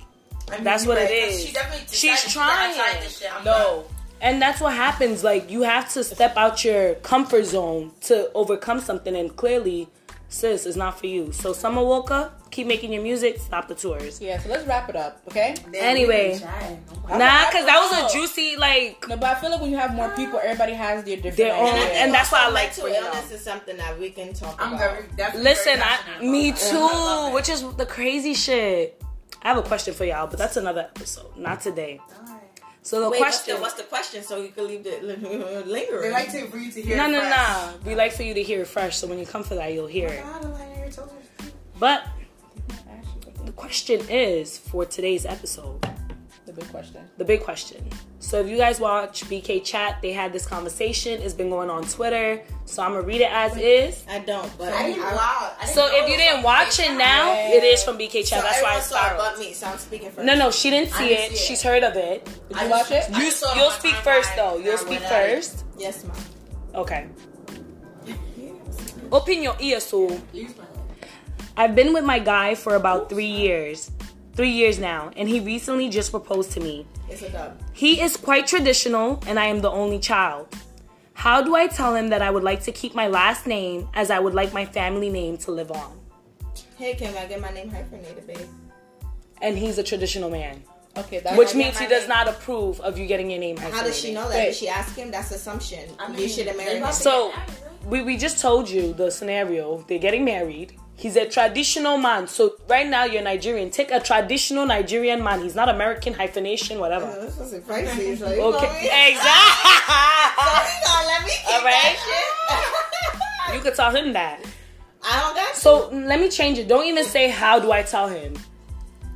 I mean, that's what it right, 'cause is. She definitely She's decided, "I tried trying. this shit, I'm done." No. And that's what happens. Like you have to step out your comfort zone to overcome something. And clearly, sis, is not for you. So Summer Walker, keep making your music. Stop the tours. Yeah, so let's wrap it up, okay? Then Anyway. we be chatting. Oh Nah, cause that was a juicy like. No, but I feel like when you have more people, everybody has their different Their own- ideas. and that's why I like mental bringing illness is something that we can talk I'm about. very definitely Listen, very I, me about that. I love too. it. Which is the crazy shit. I have a question for y'all, but that's another episode, not today. Alright. So the Wait, question. what's the, what's the question so you can leave it lingering? They like to for you to hear. no, it no, fresh. no. We like for you to hear it fresh, so when you come for that, you'll hear oh it. God, I'm like, you're so- But the question is for today's episode, The big question. the big question. So if you guys watch BK Chat, they had this conversation. It's been going on Twitter, so I'm gonna read it as is. I don't, but I didn't I, wow. So if you didn't watch it now, Yeah. it is from BK Chat. so That's why everyone it's saw but me, so I'm speaking first. No, no, she didn't see didn't it. see it. She's heard of it. Did I you just- watch it? I You, just saw it you'll speak timeline. first, though. You'll Now, speak when I- first. Yes, ma'am. Okay. Open your ears, so I've been with my guy for about three years. Three years now, and he recently just proposed to me. It's a dub. He is quite traditional, and I am the only child. How do I tell him that I would like to keep my last name as I would like my family name to live on? Hey, can I get my name hyphenated, babe? And he's a traditional man. Okay, that's which means he does name. not approve of you getting your name How does she know that? Wait. Did she ask him? That's assumption. I you should have they married him. So we, we just told you the scenario. They're getting married. He's a traditional man. So right now you're Nigerian. Take a traditional Nigerian man. He's not American hyphenation, whatever. This is pricey, so you Okay, exactly. So he gonna let me All right. shit. you could tell him that. I don't got So mm, let me change it. Don't even say how do I tell him.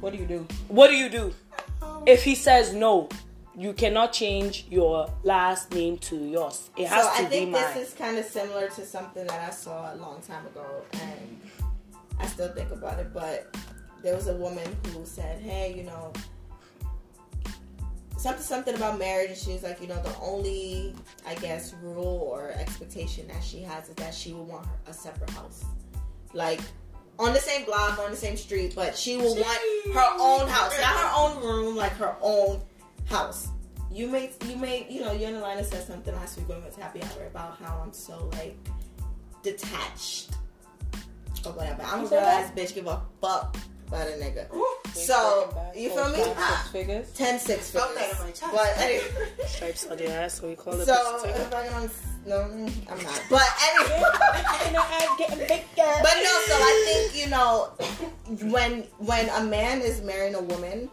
What do you do? What do you do? Um, if he says no, you cannot change your last name to yours. It has so to be mine. So I be think mine. this is kind of similar to something that I saw a long time ago, and I still think about it. But there was a woman who said, "Hey, you know, something something about marriage," and she was like, "You know, the only, I guess, rule or expectation that she has is that she will want a separate house, like." On the same block, on the same street, but she will want her own house, not her own room, like her own house you made you made you know Alana said something last week when we to happy hour about how I'm so like detached or whatever. I'm a said real that? ass bitch, give a fuck about a nigga. So you feel me? Six figures. Ah, ten six Felt figures. that in my. But anyway, Stripes on your ass, so we call it. so if I can, no, I'm not. But anyway. But no, so I think you know when when a man is marrying a woman,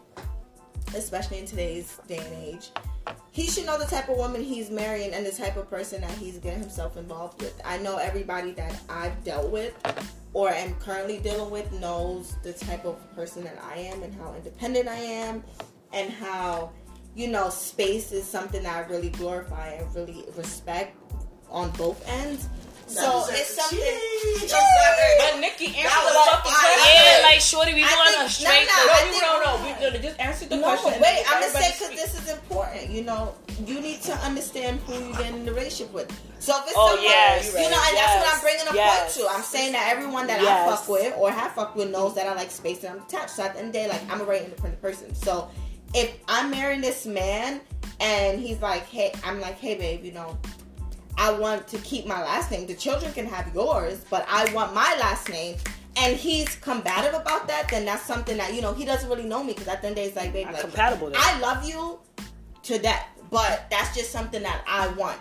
especially in today's day and age, he should know the type of woman he's marrying and the type of person that he's getting himself involved with. I know everybody that I've dealt with or am currently dealing with knows the type of person that I am and how independent I am and how you know space is something that I really glorify and really respect on both ends. So it's something. But Nikki answered the fucking question. Yeah, like shorty, we I going think- a straight. no, no, No, I you think- no, no. We, no, they just answer the No, question. and wait, I'm gonna say because this is important. You know, you need to understand who you get in the relationship with. So if it's Oh, someone, yes, you know, and that's what I'm bringing a yes. point to. I'm saying that everyone that I fuck with or have fucked with knows that I like space and I'm detached. So at the end of the day, like I'm a very independent person. So if I'm marrying this man and he's like, hey, I'm like, hey, babe, you know. I want to keep my last name. The children can have yours, but I want my last name. And he's combative about that, then that's something that, you know, he doesn't really know me because at the end of the day, it's like, baby, like, compatible then. I love you to death, but that's just something that I want.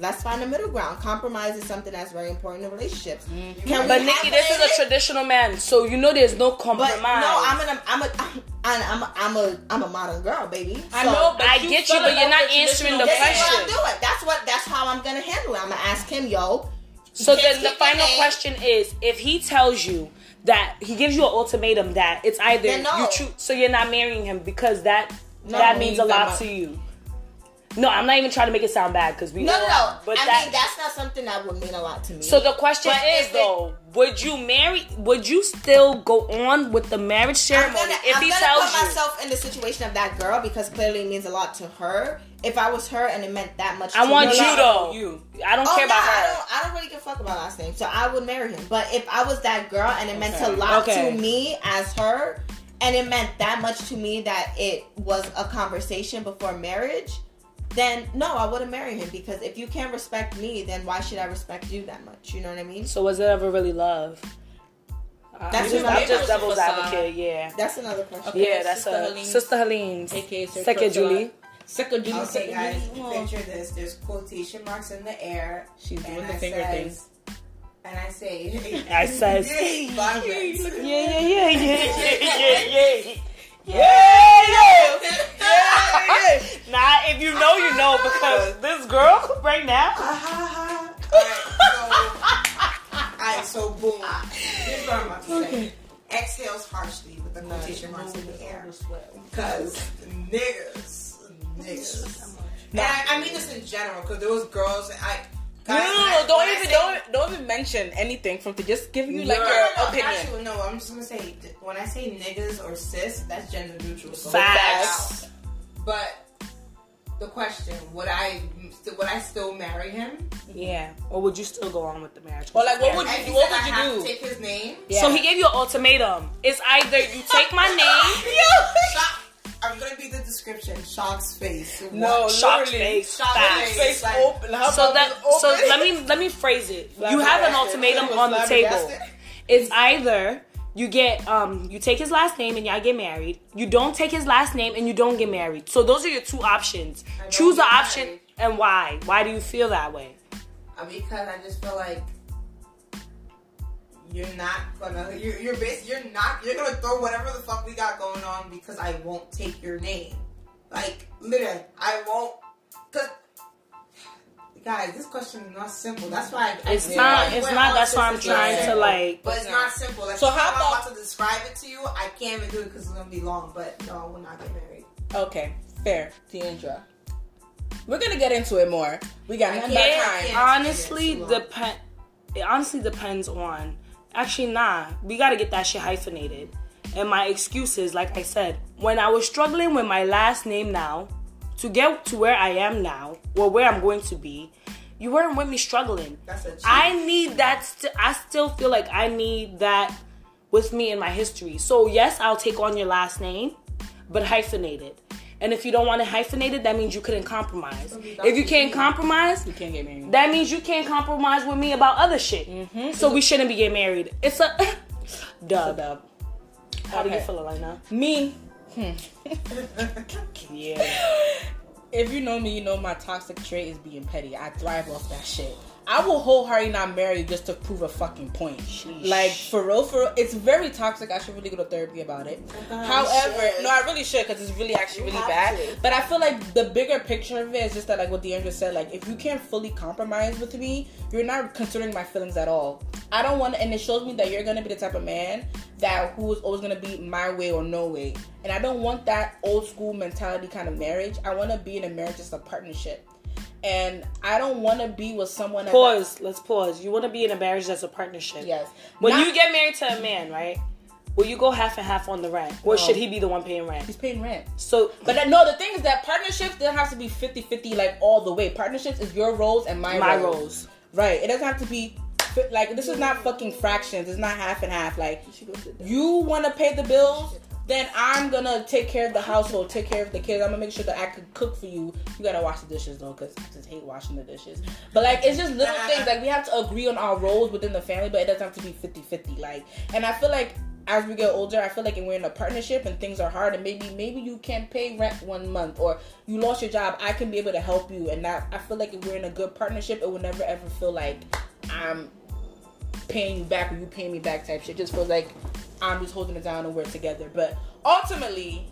Let's find a middle ground. Compromise is something that's very important in relationships. Mm-hmm. But Nikki, this is a traditional man, so you know there's no compromise. But no, I'm an I'm a I'm I'm a, I'm a I'm a modern girl, baby. I know, but I you get you, but you're not with answering the traditional This is what question. I'm doing. That's what that's how I'm gonna handle it. I'm gonna ask him, yo. So then the final name. question is: If he tells you that he gives you an ultimatum that it's either no. you choose, so you're not marrying him because that No, that means a lot much. to you. No, I'm not even trying to make it sound bad because we No, all- no, no. But I that, mean, that's not something that would mean a lot to me. so the question But is if it- though, would you marry? Would you still go on with the marriage I'm ceremony gonna, if I'm he gonna tells put you? myself in the situation of that girl because clearly it means a lot to her. If I was her and it meant that much, I to want you no, though. you. I don't Oh, care no, about I her. don't, I don't really give a fuck about last name, so I would marry him. But if I was that girl and it meant a lot Okay. to me as her, and it meant that much to me that it was a conversation before marriage, then no, I wouldn't marry him because if you can't respect me, then why should I respect you that much? You know what I mean? So was it ever really love? I'm That's just, what I'm just devil's advocate. Yeah. That's another question. Okay. Yeah, that's Sister a Helene. sister Helene. AKA Sir Second Crocodile. Julie. Second Julie. Okay, second guys, Julie. picture this. There's quotation marks in the air. She's doing and the I finger thing. And I say, I says, Yay, violence. yeah, yeah, yeah, yeah, yeah, yeah, yeah, yeah, yeah. Nah, if you know, you know, because this girl right now. Ah, alright, so, alright, so boom. Here's what I'm about to say. Exhales harshly with the quotation marks in the air. Because niggas, niggas. And I, I mean this in general, because there was girls, I. No, guys, no, when no, don't even say- don't don't even mention anything from to just give you like no, your no, no, opinion. Actually, no, I'm just gonna say when I say niggas or cis, that's gender neutral. So Facts. But the question: Would I would I still marry him? Yeah. Or would you still go on with the marriage? Or like, what would you he what would I have you to do? take his name. So he gave you an ultimatum. It's either you take my name, Shock- I'm gonna be the description. Shock's face. No, What? shock literally. face, Shock facts. face. Face Like- open. How So that this so let me let me phrase it. You have an ultimatum on the table. It's either You get um you take his last name and y'all get married. You don't take his last name and you don't get married. So those are your two options. Choose the option married. and why. Why do you feel that way? Uh, because I just feel like you're not gonna you're you're bas- you're not you're gonna throw whatever the fuck we got going on because I won't take your name. Like literally, I won't. Cause guys, this question is not simple. That's why I, it's I, not. Like, it's not. That's why I'm trying it's to like. But it's not simple. Like, So so how how about- I'm about to describe it to you? I can't even do it because it's gonna be long. But no, we're not getting married. Okay, fair, Deandra. We're gonna get into it more. We got I nothing can't- but time. honestly It's depend it honestly depends on actually nah. We gotta get that shit hyphenated. And my excuses like i said when i was struggling with my last name now to get to where i am now or where i'm going to be you weren't with me struggling. I need that st- i still feel like i need that with me in my history. So yes i'll take on your last name but hyphenated and if you don't want it hyphenated that means you couldn't compromise if you can't compromise You can't get married. that means you can't compromise with me about other shit. Mm-hmm. So we shouldn't be getting married. It's a dub. Dub. How do you feel right now? Me, hmm. Yeah. if you know me, you know my toxic trait is being petty. I thrive off that shit. I will wholeheartedly not marry just to prove a fucking point. Sheesh. Like for real, for real, it's very toxic. I should really go to therapy about it. Oh, However, should. no, I really should because it's really actually really bad. to. But I feel like the bigger picture of it is just that, like what Deandra said, like if you can't fully compromise with me, you're not considering my feelings at all. I don't want, and it shows me that you're gonna be the type of man that who is always gonna be my way or no way. And I don't want that old school mentality kind of marriage. I want to be in a marriage that's a partnership. And I don't want to be with someone. that- Pause. Let's pause. You want to be in a marriage that's a partnership. Yes. When Not- you get married to a man, right? Will you go half and half on the rent, or No. should he be the one paying rent? he's paying rent. So, But that, no, the thing is that partnerships don't have to be 50-50 like all the way. Partnerships is your roles and my, my roles. roles. Right. It doesn't have to be like this is not fucking fractions. It's not half and half. Like you want to pay the bills, then I'm gonna take care of the household, take care of the kids. I'm gonna make sure that I could cook for you. You gotta wash the dishes though, cause I just hate washing the dishes. But like it's just little things. Like we have to agree on our roles within the family, but it doesn't have to be 50-50. Like, and I feel like as we get older, I feel like we're in a partnership and things are hard, and maybe maybe you can't pay rent one month or you lost your job, I can be able to help you. And that I feel like if we're in a good partnership, it will never ever feel like I'm paying you back or you paying me back type shit. Just feels like I'm just holding it down and we're together. But ultimately,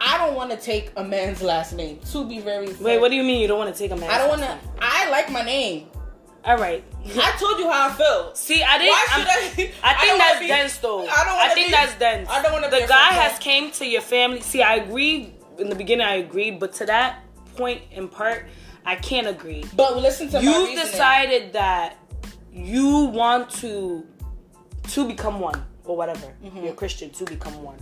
I don't want to take a man's last name. To be very fair. Wait, what do you mean you don't want to take a man? I don't want to. I like my name. All right. I told you how I feel. See, I didn't. Why I'm- should I? I think don't that's be- dense though. I don't I think be- that's dense. I don't wanna The be guy has came to your family. See, I agree in the beginning. I agreed, but to that point in part, I can't agree. But listen to You've decided that you want to to become one or whatever. Mm-hmm. You're a Christian to become one.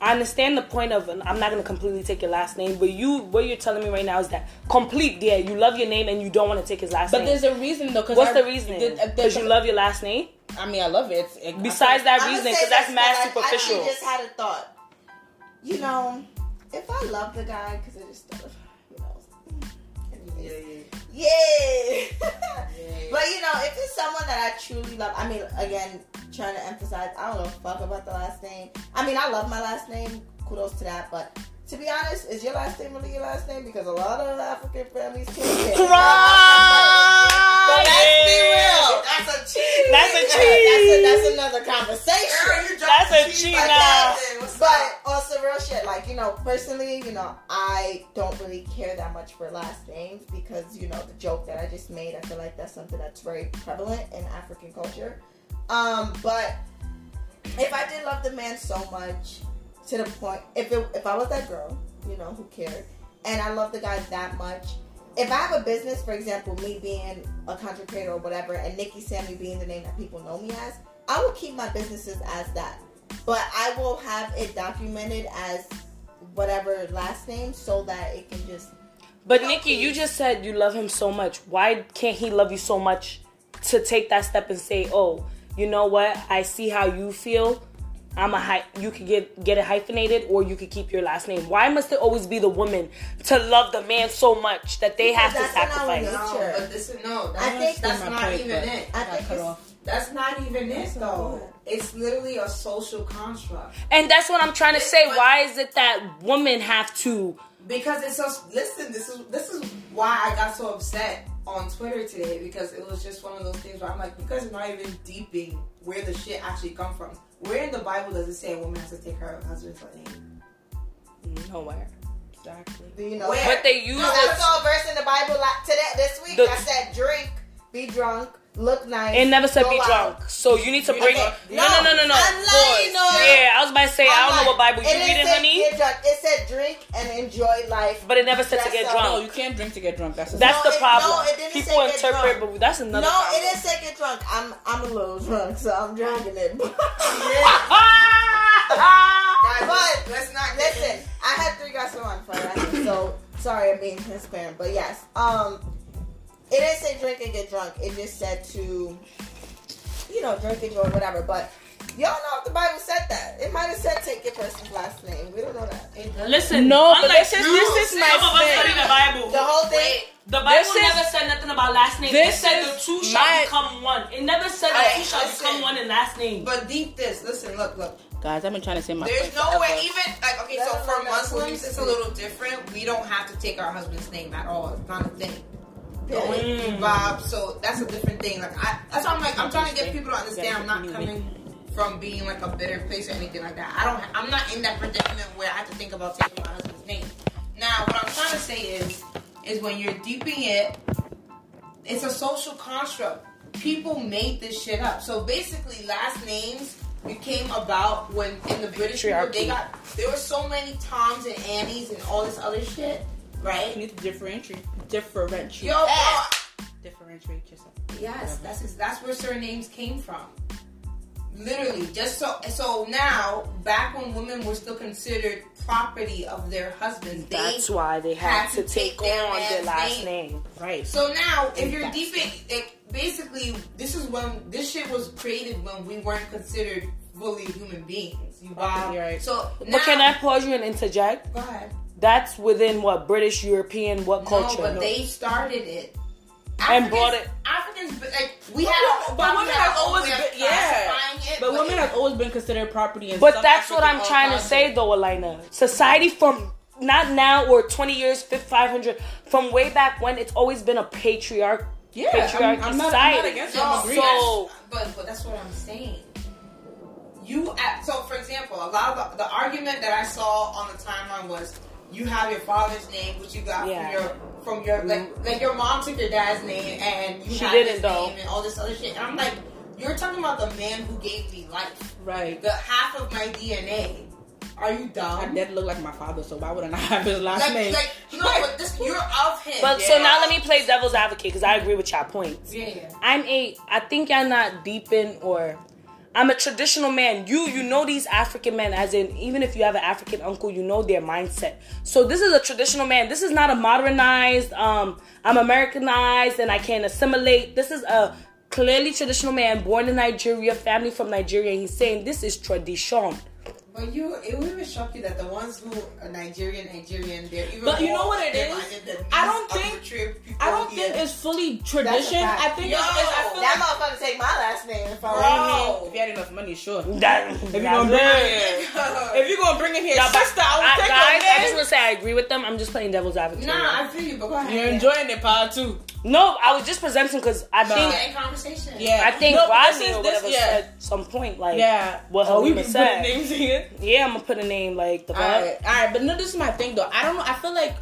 I understand the point of, and I'm not gonna completely take your last name, but you, what you're telling me right now is that complete, yeah, you love your name and you don't want to take his last But name. But there's a reason though. Cause What's I- the reasoning? the- the- Because you love your last name. I mean, I love it. It Besides that I'ma reasoning, say because that's this, mad I- superficial. I, just had a thought. You know, if I love the guy, because I just, you know, Yeah, anyways. Yeah. but you know, if it's someone that I truly love, I mean, again, trying to emphasize, I don't know fuck about the last name. I mean, I love my last name. Kudos to that, but. To be honest, is your last name really your last name? Because a lot of African families. But let's be real. That's a cheat. That's a that's, cheat. a, that's another conversation. Girl, you That's dropped a cheat like now. that, But also real shit, like, you know, personally, you know, I don't really care that much for last names because, you know, the joke that I just made, I feel like that's something that's very prevalent in African culture. Um, but if I did love the man so much to the point if it if I was that girl, you know, who cared, and I love the guy that much, if I have a business, for example, me being a content creator or whatever, and Nikki Sammy being the name that people know me as, I will keep my businesses as that. But I will have it documented as whatever last name so that it can just But Nikki, you just said you love him so much. Why can't he love you so much to take that step and say, "Oh, you know what? I see how you feel. I'm a hy- you could get get it hyphenated or you could keep your last name. Why must it always be the woman to love the man so much that they have to Because that's in our sacrifice? nature. No, but this is no. That's, I think that's my not point, even it. I got think cut off. That's not even it though. good. It's literally a social construct. And that's what I'm trying to say. But- Why is it that women have to Because it's so listen, this is this is why I got so upset on Twitter today because it was just one of those things where I'm like, you guys are not even deeping where the shit actually come from. Where in the Bible does it say a woman has to take her husband's name? nowhere? Exactly. Do you know? Where? But they use No, I saw a verse in the Bible like today this week The- that said, "Drink, be drunk, look nice." It never said go be out." drunk. So you need to bring. Okay, No, no, no, no, no. I'm lying, no. Yeah, I was about to say I don't know what Bible you It reading, say honey. Get drunk. It said drink and enjoy life. But it never said to get all. drunk. No, you can't drink to get drunk. That's That's No, the it- problem. no, it didn't People say get interpret, drunk. but that's another. no, problem. it didn't say get drunk. I'm I'm a little drunk, so I'm dragging it. Guys, But let's not get Listen, I had three glasses of wine for that, so sorry I'm being transparent. But yes, um, it didn't say drink and get drunk. It just said to, you know, drink and enjoy whatever. But y'all know if the Bible said that. It might have said take your person's last name. We don't know that. Listen, No, but unlike this is- you, this is my some of us thing. study the Bible. The whole thing. The Bible This is- never said nothing about last name. It said the two shall my- become one. It never said the Alright, two shall listen. become one in last name. But deep this, listen, look, look. Guys, I've been trying to say my. There's point no way, forever. even like okay, so for not Muslims, we it's a little different. We don't have to take our husband's name at all. It's not a thing. The Mm. Bob, so that's a different thing. Like I, that's why I'm like, I'm trying to get people to understand. I'm not coming from being like a bitter place or anything like that. I don't, I'm not in that predicament where I have to think about taking my husband's name. Now, what I'm trying to say is, is when you're deeping it, it's a social construct. People made this shit up. So basically, last names became about when in the British people they got there were so many Toms and Annies and all this other shit, right? You right? need to differentiate. Differentiate. Yo, eh. bro, Differentiate yourself. Yes, that's that's where surnames came from. Literally, just so so now, back when women were still considered property of their husbands, they That's why they had had to to take take on their last name. name. Right. So now, if you're deep in, it, basically, this is when this shit was created when we weren't considered fully human beings. You Wow. wow. Right. So now, But can I pause you and interject? go ahead? That's within what British, European, what culture? No, but they started it. And brought it- Africans, like we But had, women- but women have always been- yeah. it, But women it- have always been considered property. But that's what I'm African trying to say, though, Elena. Society from not now or 20 years, 500, from way back when, it's always been a patriarch. Yeah, patriarchy I'm, I'm, not, I'm not society. against it. No, so- but but that's what I'm saying. You so for example, a lot of the, the argument that I saw on the timeline was you have your father's name, which you got Yeah. from your from your like mm-hmm. like your mom took your dad's name and you She have didn't, his though. name and all this other shit. And I'm like, you're talking about the man who gave me life, right. the half of my DNA. Are you dumb? dad looked like my father, so why wouldn't I have his last Like, name? like no, but this you're of him. But so now let me play devil's advocate because I agree with y'all points. Yeah, yeah. I'm a. I think y'all not deep in or. I'm a traditional man. You you know these African men, as in even if you have an African uncle, you know their mindset. So this is a traditional man. This is not a modernized. Um, I'm Americanized and I can assimilate. This is a clearly traditional man born in Nigeria, family from Nigeria. He's saying this is tradition. But you, it would even shock you that the ones who are Nigerian, Nigerian, they're even But you know what it is? I don't think- other trip people I don't here. think it's fully tradition. fact. I think Yo, it's, it's I feel That like motherfucker take my last name if I Bro. were if you had enough money, sure. That, If you're gonna bring it. it here, if you're gonna bring it here, Yeah, sister, I will I- take guys, I your just name. want to say I agree with them. I'm just playing devil's advocate. Nah, I feel you, but go ahead. You're enjoying it, power too. No, I was just presenting because I Nah. think Yeah, in conversation. Yeah, I think No, but this Rodney is- or this- whatever yeah. said some point like Yeah. what oh, we Halima be said. putting names in. Yeah, I'm gonna put a name like the All fuck. right, all right, but no, this is my thing though. I don't know. I feel like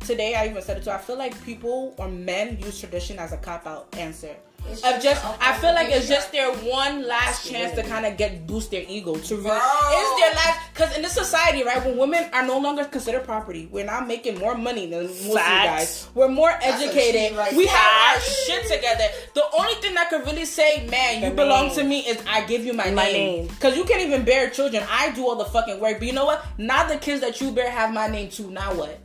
today I even said it too. I feel like people or men use tradition as a cop out answer. It's Of just, a I feel like it's just their one last chance to kind of get boost their ego to really. Bro. It's their life because in this society, right, when women are no longer considered property, we're now making more money than most of you guys. We're more a educated. right we there. have our shit together. The only thing that could really say, man, you The belong name. to me is I give you my, My name. name. Because you can't even bear children. I do all the fucking work. But you know what? Now the kids that you bear have my name too. Now what?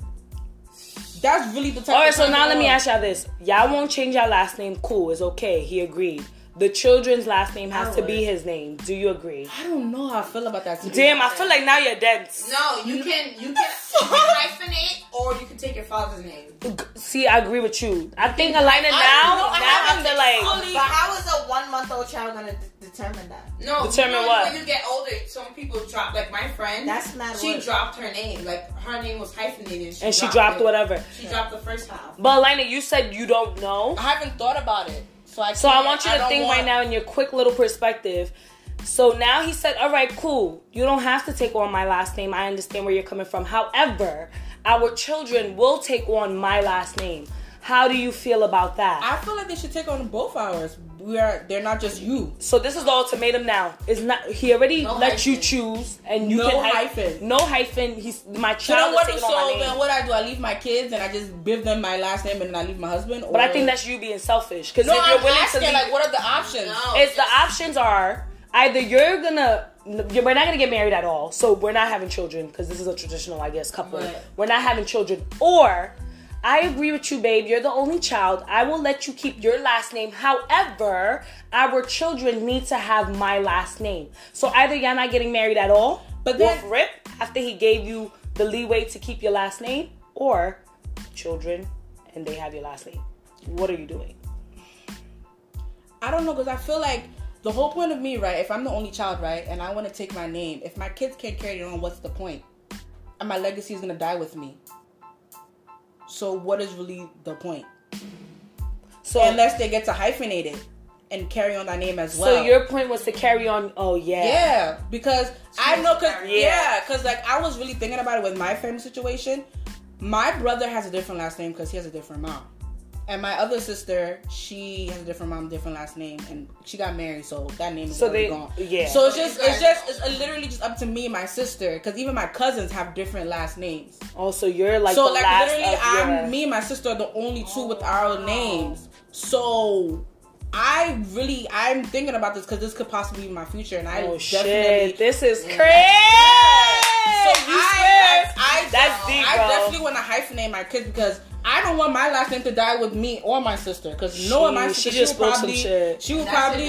That's really the type All right, of so now let me ask y'all this: Y'all won't change your last name. Cool, it's okay. He agreed. the children's last name has to be his name. Do you agree? I don't know how I feel about that. Damn, I feel like now you're dense. No, you can you can, you hyphenate or you can take your father's name. See, I agree with you. I think Elena now, I now I'm the like. fully- But how is a one month old child gonna de- determine that? No, Determine you know, what? When you get older, some people drop. Like my friend, That's mad She work. dropped her name. Like her name was hyphenated, And she dropped it. whatever. She dropped the first half. But Elena, you said you don't know. I haven't thought about it, so I. So I want you to think want- right now in your quick little perspective. So now he said, "All right, cool. You don't have to take on my last name. I understand where you're coming from. However, our children will take on my last name. How do you feel about that?" I feel like they should take on both ours. We are. They're not just you. so this is the ultimatum now. Is not he already No let you choose and you No can hy- hyphen. No hyphen. He's my So then child what? is So my then what I do? I leave my kids and I just give them my last name and then I leave my husband. But I think that's you being selfish. Because no. if you're I'm willing asking to leave, like, what are the options? No. it's the options are either you're gonna we're not gonna get married at all so we're not having children because this is a traditional i guess couple Right. we're not having children or i agree with you babe you're the only child i will let you keep your last name however our children need to have my last name so either you're not getting married at all But then- then rip after he gave you the leeway to keep your last name or children and they have your last name what are you doing I don't know because I feel like the whole point of me, right? If I'm the only child, right, and I want to take my name, if my kids can't carry it on, what's the point? And my legacy is gonna die with me. So what is really the point? so Unless they get to hyphenate it and carry on that name as well. so your point was to carry on oh yeah Yeah, because I know, cause Yeah. yeah, cause like I was really thinking about it with my family situation. My brother has a different last name because he has a different mom, and my other sister she has a different mom, different last name, and she got married, so that name is So already they- gone. yeah. So it's just, it's just, it's literally just up to me and my sister, because even my cousins have different last names. Oh, also, you're like so the like last literally, I'm your- me and my sister are the only two with our names. So. I really, I'm thinking about this because this could possibly be my future, and I Oh definitely shit! This is crazy. so You I, swear? I, I, That's deep, I definitely want to hyphenate my kids because I don't want my last name to die with me or my sister. Because no one, my She- sister, she she, just will spoke some probably, shit. she would That's probably,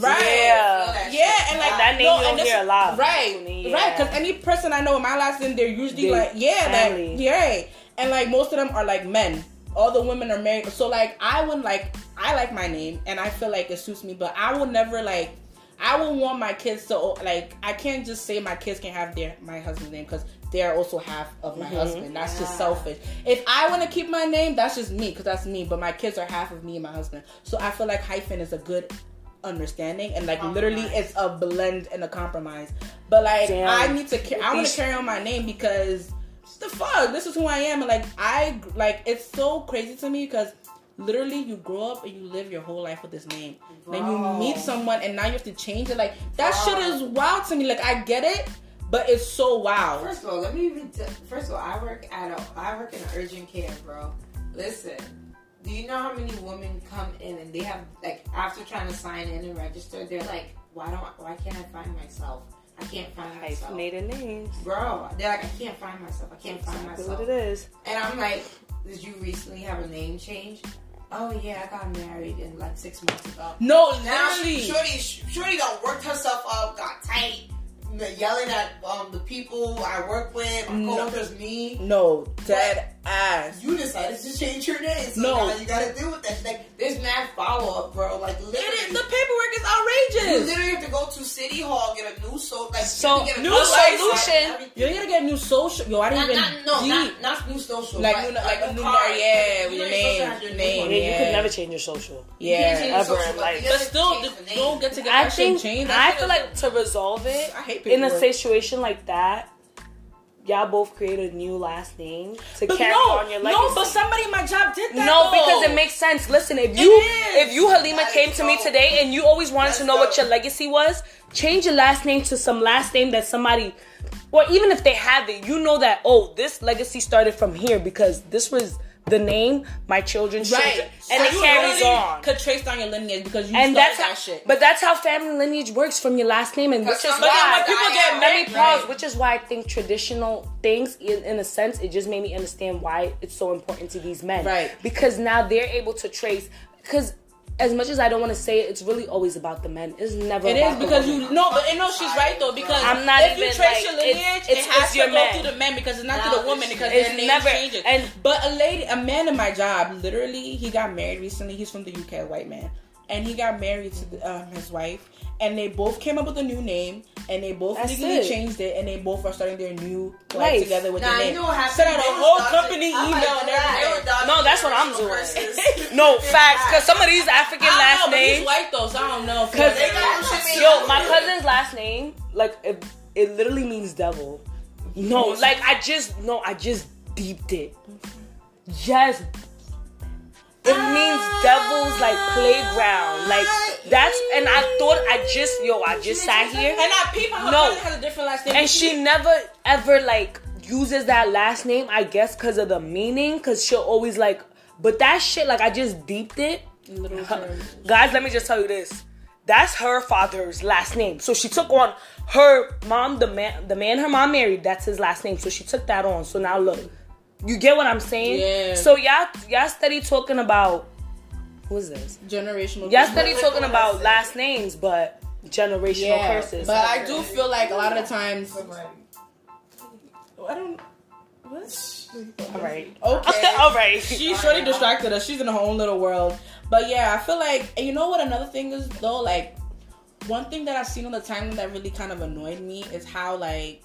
right? Yeah. Yeah, and like That name no, you don't and this- hear a lot. right? Yeah. Right, because any person I know with my last name, they're usually They- like, yeah, family. like, yeah, and like most of them are like men. All the women are married, so like I wouldn't like, I like my name, and I feel like it suits me, but I will never like. I would want my kids to like. I can't just say my kids can have their my husband's name because they are also half of my mm-hmm. husband. That's just selfish. If I want to keep my name, that's just me because that's me. But my kids are half of me and my husband. So I feel like hyphen is a good understanding and like literally it's a blend and a compromise. But like Damn. I need to. ca- I want to carry on my name because the fuck. This is who I am. And like I like it's so crazy to me because literally you grow up and you live your whole life with this name. Then you meet someone and now you have to change it. Like that Bro. shit is wild to me. Like I get it, but it's so wild. First of all, let me even. T- first of all, I work at a. I work in urgent care, bro. Listen, do you know how many women come in and they have like after trying to sign in and register, they're like, why don't? Why can't I find myself? I can't find myself, hyphenated names. bro. They're like, I can't find myself. I can't find Exactly myself. what it is. And I'm like, did you recently have a name change? Oh yeah, I got married in like six months ago. No, Now literally. Shorty, Shorty done worked herself up, got tight, yelling at um, the people I work with, my No. coworkers, me. No, dead ass. You decided to change your name, so No. now you gotta deal with that. Like, there's mad follow up, bro. Like, It is, literally, the paperwork is outrageous. you literally have to go to City Hall, get a new so like So, you get a new license, solution. everything. Yo, you gotta get a new social. Yo, I didn't Not, even. not, no, not, not new social. Like but new- like a new- card. yeah, with You your know you're supposed to name, your name, on Yeah, you Yeah. could never change your social. You can't Yeah, your ever, social, like- but still, change th- don't get to get I think shit changed. I feel like to resolve it in a situation like that, y'all both create a new last name to But carry no, on your legacy. no, but somebody in my job did that. No, though. because it makes sense. Listen, if you if you Halima came to me today and you always wanted to know what your legacy was, change your last name to some last name that somebody or even if they have it, you know that oh, this legacy started from here because this was the name my children's Right, children, So and it carries on. Could trace down your lineage because you And that's that how, shit. but that's how family lineage works from your last name, and which is why people get let me pause. Right. Which is why I think traditional things, in, in a sense, it just made me understand why it's so important to these men, Right. Because now they're able to trace. Because as much as I don't want to say it, it's really always about the men. It's never. It is because you no, but you know she's right though because I'm not if you trace like, your it's- lineage, it's- it has it's to go man. through the men because it's not Now to the woman because It's their name never- changes. and- but a lady, a man in my job, literally, he got married recently. He's from the UK, a white man, and he got married to the, um, his wife, and they both came up with a new name, and they both That's legally it. changed it, and they both are starting their new life Life. together with Nah, their you name. know what? Sent out a whole company I'm email and everything. No, that's what I'm doing. No facts, because some of these African I don't last know, but he's names. white though, so I don't know. if Cause They got some shit yo, my cousin's last name, like it, it literally means devil. No, like I just no, I just deeped it. Just it means devil's like playground. Like that's and I thought I just yo, I just sat here. And I people No. has a different last name, and she never ever like uses that last name i guess because of the meaning because she'll always like but that shit like i just deeped it. Little Her- terms. guys let me just tell you this. That's her father's last name. So she took on her mom the man the man her mom married that's his last name. So she took that on. So now look you get what i'm saying Yeah. so y'all y'all steady talking about who is this generational. y'all steady talking about last names but generational curses But I do feel like a lot of the times. I don't. What? all right Okay. all right She's really distracted us. She's in her own little world. But yeah, I feel like and you know what another thing is though, like one thing that I've seen on the timeline that really kind of annoyed me is how like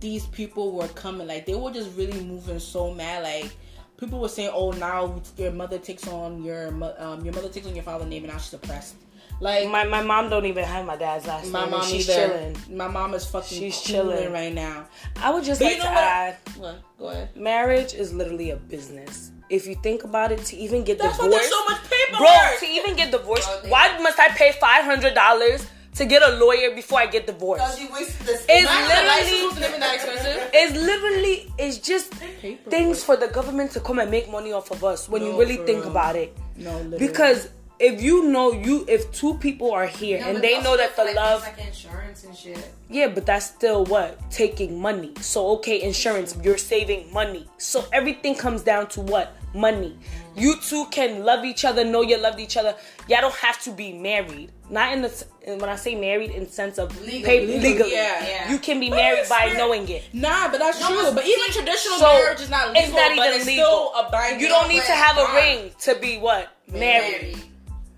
these people were coming, like they were just really moving so mad, like. People were saying, "Oh, now your mother takes on your um, your mother takes on your father's name, and now she's oppressed." Like My my mom don't even have my dad's last my name. and mom she's either. chilling. My mom is fucking She's she's chilling. chilling right now. I would just But like you to know what? add, What? Go ahead. marriage is literally a business. If you think about it, to even get That's why divorced, there's so much paperwork. bro, to even get divorced, why must I pay five hundred dollars to get a lawyer before I get divorced? Because you wasted this. It's Not the license wasn't literally, even that expensive. it's literally, it's just Paperwork. things for the government to come and make money off of us. When you really think real. about it, No, literally. because if you know you, if two people are here and they know that the like, love like insurance and shit. Yeah, but that's still what? Taking money. So, okay, insurance, you're saving money. So, everything comes down to what? Money. You two can love each other, know you loved each other. Y'all don't have to be married. Not in the, when I say married, in sense of Legally. pay- Legally, legally. yeah, yeah. You can be But married by not- knowing it. Nah, but that's No, true. but even traditional So, marriage is not legal. it's not even it's legal. still a binding. You don't need to have a ring to be what? Married.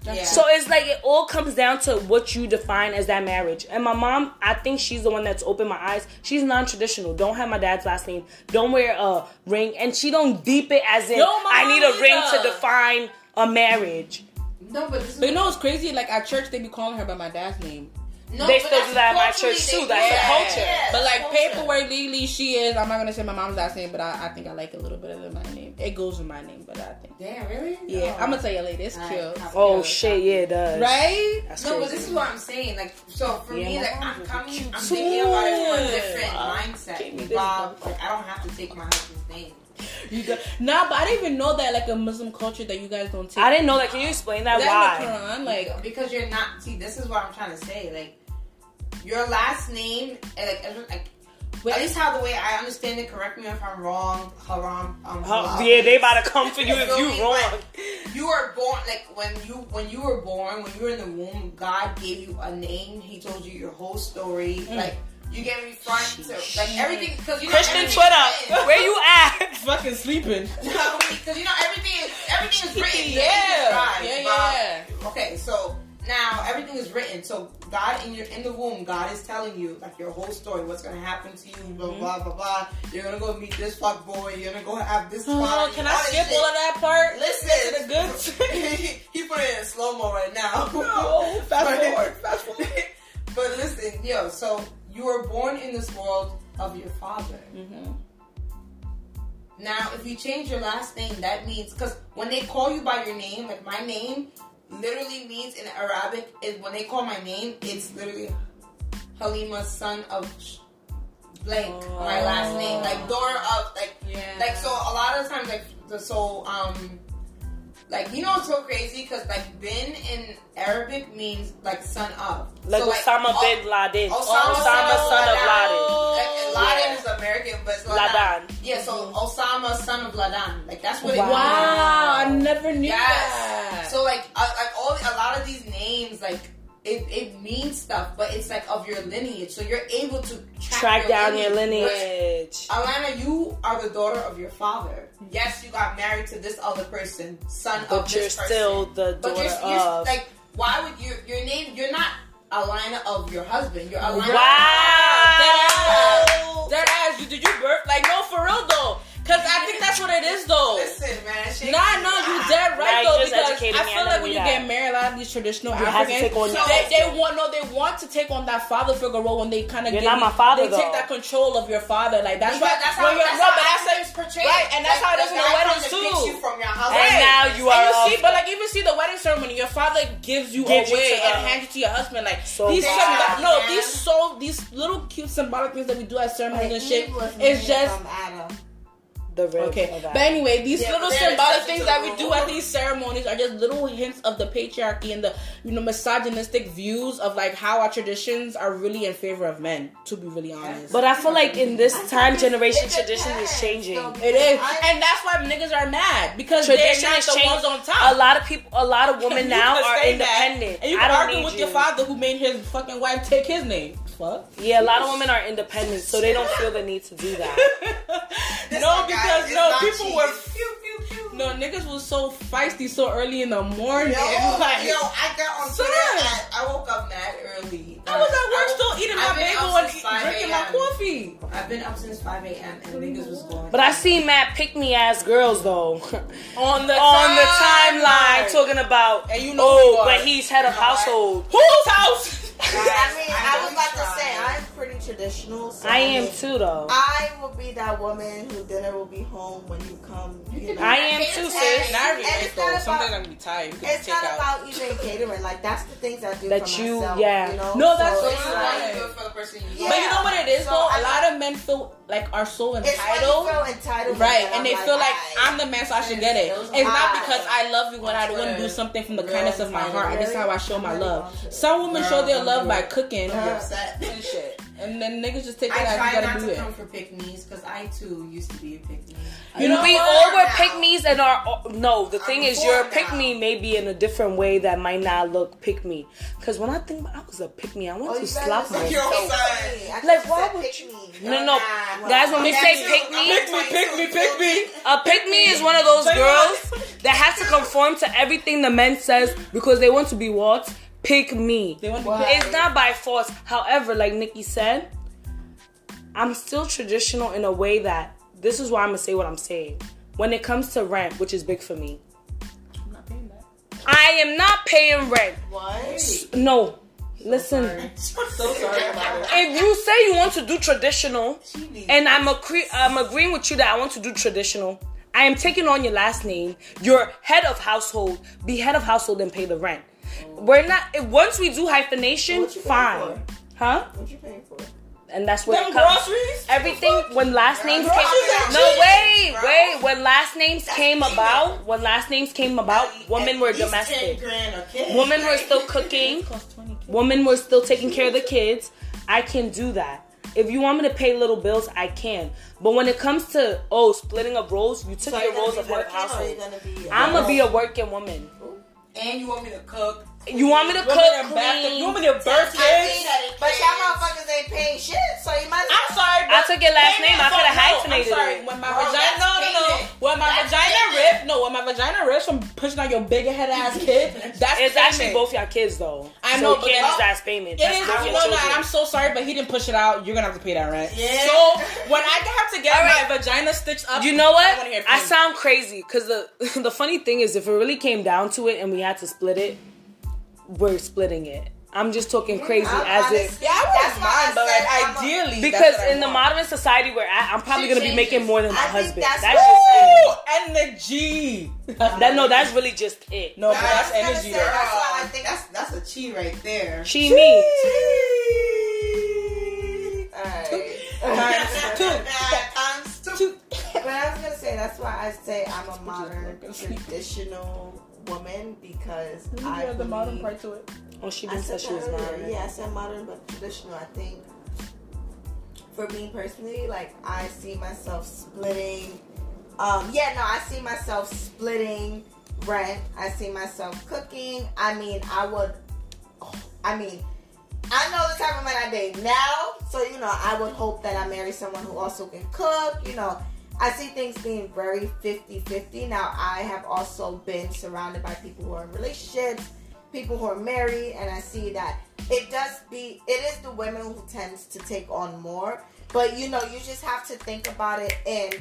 Yeah. So it's like it all comes down to what you define as that marriage. And my mom, I think she's the one that's opened my eyes. She's non-traditional. Don't have my dad's last name. Don't wear a ring, and she don't deep it as in Yo, I need a ring to define a marriage. No, but this is But you know what's crazy? Like at church, they be calling her by my dad's name. no, they but still that's do that at my church, too. do That's the culture. Yeah, But like culture. paperwork legally, she is. I'm not gonna say my mom's last name, but I, I think I like a little bit of my name. It goes with my name, but I think. Damn, really? Yeah, No. I'm gonna tell you later. It's Alright, cute. copy. Oh Yeah, shit, yeah, it does. Right? That's No, but this is what I'm saying. Like, so for Yeah, me, like, I'm coming, I'm thinking about it from a different Uh, mindset. give me this Wow, like, I don't have to take my husband's name. You got, nah, but I didn't even know that like a Muslim culture that you guys don't take. I didn't know that. Can you explain that? that in the Why? Quran, like because you're not. See, this is what I'm trying to say. Like, your last name, and like, like Wait. at least how the way I understand it. Correct me if I'm wrong. Haram. Um, Huh, halal. yeah, they about to come for you if you me? wrong. Like, you were born like when you when you were born when you were in the womb. God gave you a name. He told you your whole story. Mm. Like you gave me front to like everything because you know Christian Twitter, written. where you at? fucking sleeping. No, because you know everything is everything is written. Yeah. Right, Yeah, Bob. yeah. Okay, so now everything is written. So God in your in the womb, God is telling you like your whole story, what's gonna happen to you, blah Mm-hmm. blah blah blah. You're gonna go meet this fuck boy. You're gonna go have this. Oh, party, can I skip all of that part? Listen, Get to the good. he put it in slow mo right now. No, fast forward, fast forward. but listen, yo, so you were born in this world of your father. Mhm. Now, if you change your last name, that means because when they call you by your name, like my name, literally means in Arabic is when they call my name, it's literally Halima, son of blank. My last name, like daughter of, like, Yeah. like so. A lot of times, like the so um. Like you know, it's so crazy because like bin in Arabic means like son of, Like so, Osama oh, bin Laden. Osama, Osama, son of Laden. Like, Laden Yeah. is American, but it's Laden. Laden. Yeah, so Osama, son of Laden. Like that's what it Wow. means. Wow, I never knew Yes. that. So like, uh, like all a lot of these names like it, it means stuff, but it's like of your lineage, so you're able to track, Track your down your lineage. Alana, you are the daughter of your father. Yes, you got married to this other person, son But of you're this person. still the But daughter you're, you're of. like, why would your your name? You're not Alana of your husband. You're Alana. Wow. Dead ass. You did you birth? Like no, for real though. Cause I think that's what it is though. Listen, man. shake Nah, it. no, you dead right Like, though because I feel like when you that. get married, a lot of these traditional You have to Africans, take on your they, they want no, they want to take on that father figure role when they kind of You're get not my father, They though. take that control of your father, like that's Because why. that's how, you're- that's no, how but that's that's portrayed. right, and that's how it is in the guy weddings, and too. you from your And now you and are you see, but like even see the wedding ceremony, your father gives you Gives away to and hands you to your husband. Like So these, symb- no, these so these little cute symbolic things that we do at ceremonies and shit. Eve was It's just Adam. The rib Okay, of that. but anyway, these Yeah, little symbolic things that we do at these ceremonies are just little hints of the patriarchy and the you know misogynistic views of like how our traditions are really in favor of men. To be really honest, But I feel like in this time, generation tradition is changing. though, it is, and that's why niggas are mad because Tradition they're not is the changing. ones on top. A lot of people, a lot of women now are say that, independent. and you I can don't argue need with you. your father who made his fucking wife take his name. Fuck. Yeah, a lot of women are independent, so they don't feel the need to do that. No, because is no, people cheese. were. Pew, pew, pew. No, niggas was so feisty so early in the morning. Yo, like, yo, I got on Son. Twitter. At, I woke up mad early. I was at work still eating I've my been bagel and drinking my coffee. I've been up since 5 a.m. and niggas was going. But I see Matt pick me ass girls though On the on the timeline. timeline talking about And you know who oh, you oh, are. but he's head of household. Whose house? I mean, I, I was about try. to say I'm pretty traditional. So I am mean, too though. I will be that woman who dinner will be home when you come. You know. I am too, sis. Not really And nice it's though. not Sometimes about- I'm gonna be tired. You It's take not out. about even catering. Like that's the things I do That for you- myself. yeah. You know? No, that's so so it's true. like, Why you do it for the person you Yeah. But you know what it is So though? I- A lot of men feel like are so entitled. you feel entitled, Right, that and I'm they feel like I- I'm the man, so I should get it. Those It's not because I love you when I want to do something from the Real kindness of my heart. This is how I show my love. Some women show their love by cooking upset. and shit, and then niggas just take I it as try you not gotta do to it. come for pick me's because I too used to be a pick me. You know we all were Now. pick me's and our no. The thing I'm is, your for pick now. me may be in a different way that might not look pick me. Because when I think about, I was a pick me. I want Oh, to you slap say my. Yo, pick son. me. Like, why would pick you- me. No, no, Nah, guys. When we I'm say too. pick I'm me, Pick me, pick me, pick me. A pick me is one of those girls that has to conform to everything the men says because they want to be what? Pick me. They want to What? be It's not by force. However, like Nikki said, I'm still traditional in a way that this is why I'm gonna say what I'm saying. When it comes to rent, which is big for me, I'm not paying that. I am not paying rent. What? No. Listen, So sorry about it. if you say you want to do traditional, and I'm agree- I'm agreeing with you that I want to do traditional, I am taking on your last name. Your head of household, be head of household and pay the rent. We're not. Once we do hyphenation, What you paying fine, huh? What you paying for? And that's where Them it comes. groceries? Everything when last names came. No cheap, wait, wait. When last names came about, when last names came about, women were At least 10 domestic. grand a kid. Women were still cooking. Women were still taking care of the kids. I can do that. If you want me to pay little bills, I can. But when it comes to oh splitting up roles, you took So your roles gonna of be head of working or you household. I'm gonna be a working woman. And you want me to cook. You want me to You want me cook, to bath- clean? You want me to birth kids? But y'all motherfuckers ain't paying shit, so you might. I'm sorry. I took your last name. I coulda no, hyphenated I'm sorry. it. When my Bro, vagina, no, no, no. When my That's vagina ripped, no. When my vagina rips from pushing out your big head ass kid, that's It's actually payment. both your kids though. I know, you but can't that- use that as payment. It That's is. not No, no. I'm so sorry, but he didn't push it out. You're gonna have to pay that rent. Yeah. So when I have to get All right. my vagina stitched up, You know what? wanna I sound crazy because the the funny thing is, if it really came down to it and we had to split it, we're splitting it. I'm just talking crazy I'm as if Yeah, I That's wouldn't I but said like ideally, because that's I in the modern society we're at, I'm probably She gonna be making more than my I think husband. that's That's what- just Ooh, energy. That no, that's really just it. No, but that's energy. say, though. that's why I think that's that's a chi right there. She me. Alright. Times I say I'm a modern traditional woman because I Yeah, the modern part to it. Oh, she didn't said say she was modern. Yeah, I said modern but traditional. I think for me personally, like I see myself splitting. Um, yeah, no, I see myself splitting rent. I see myself cooking. I mean, I would. I mean, I know the type of man I date now, so you know, I would hope that I marry someone who also can cook. You know, I see things being very 50-50. Now, I have also been surrounded by people who are in relationships, people who are married, and I see that it does be. It is the women who tends to take on more. But you know, you just have to think about it in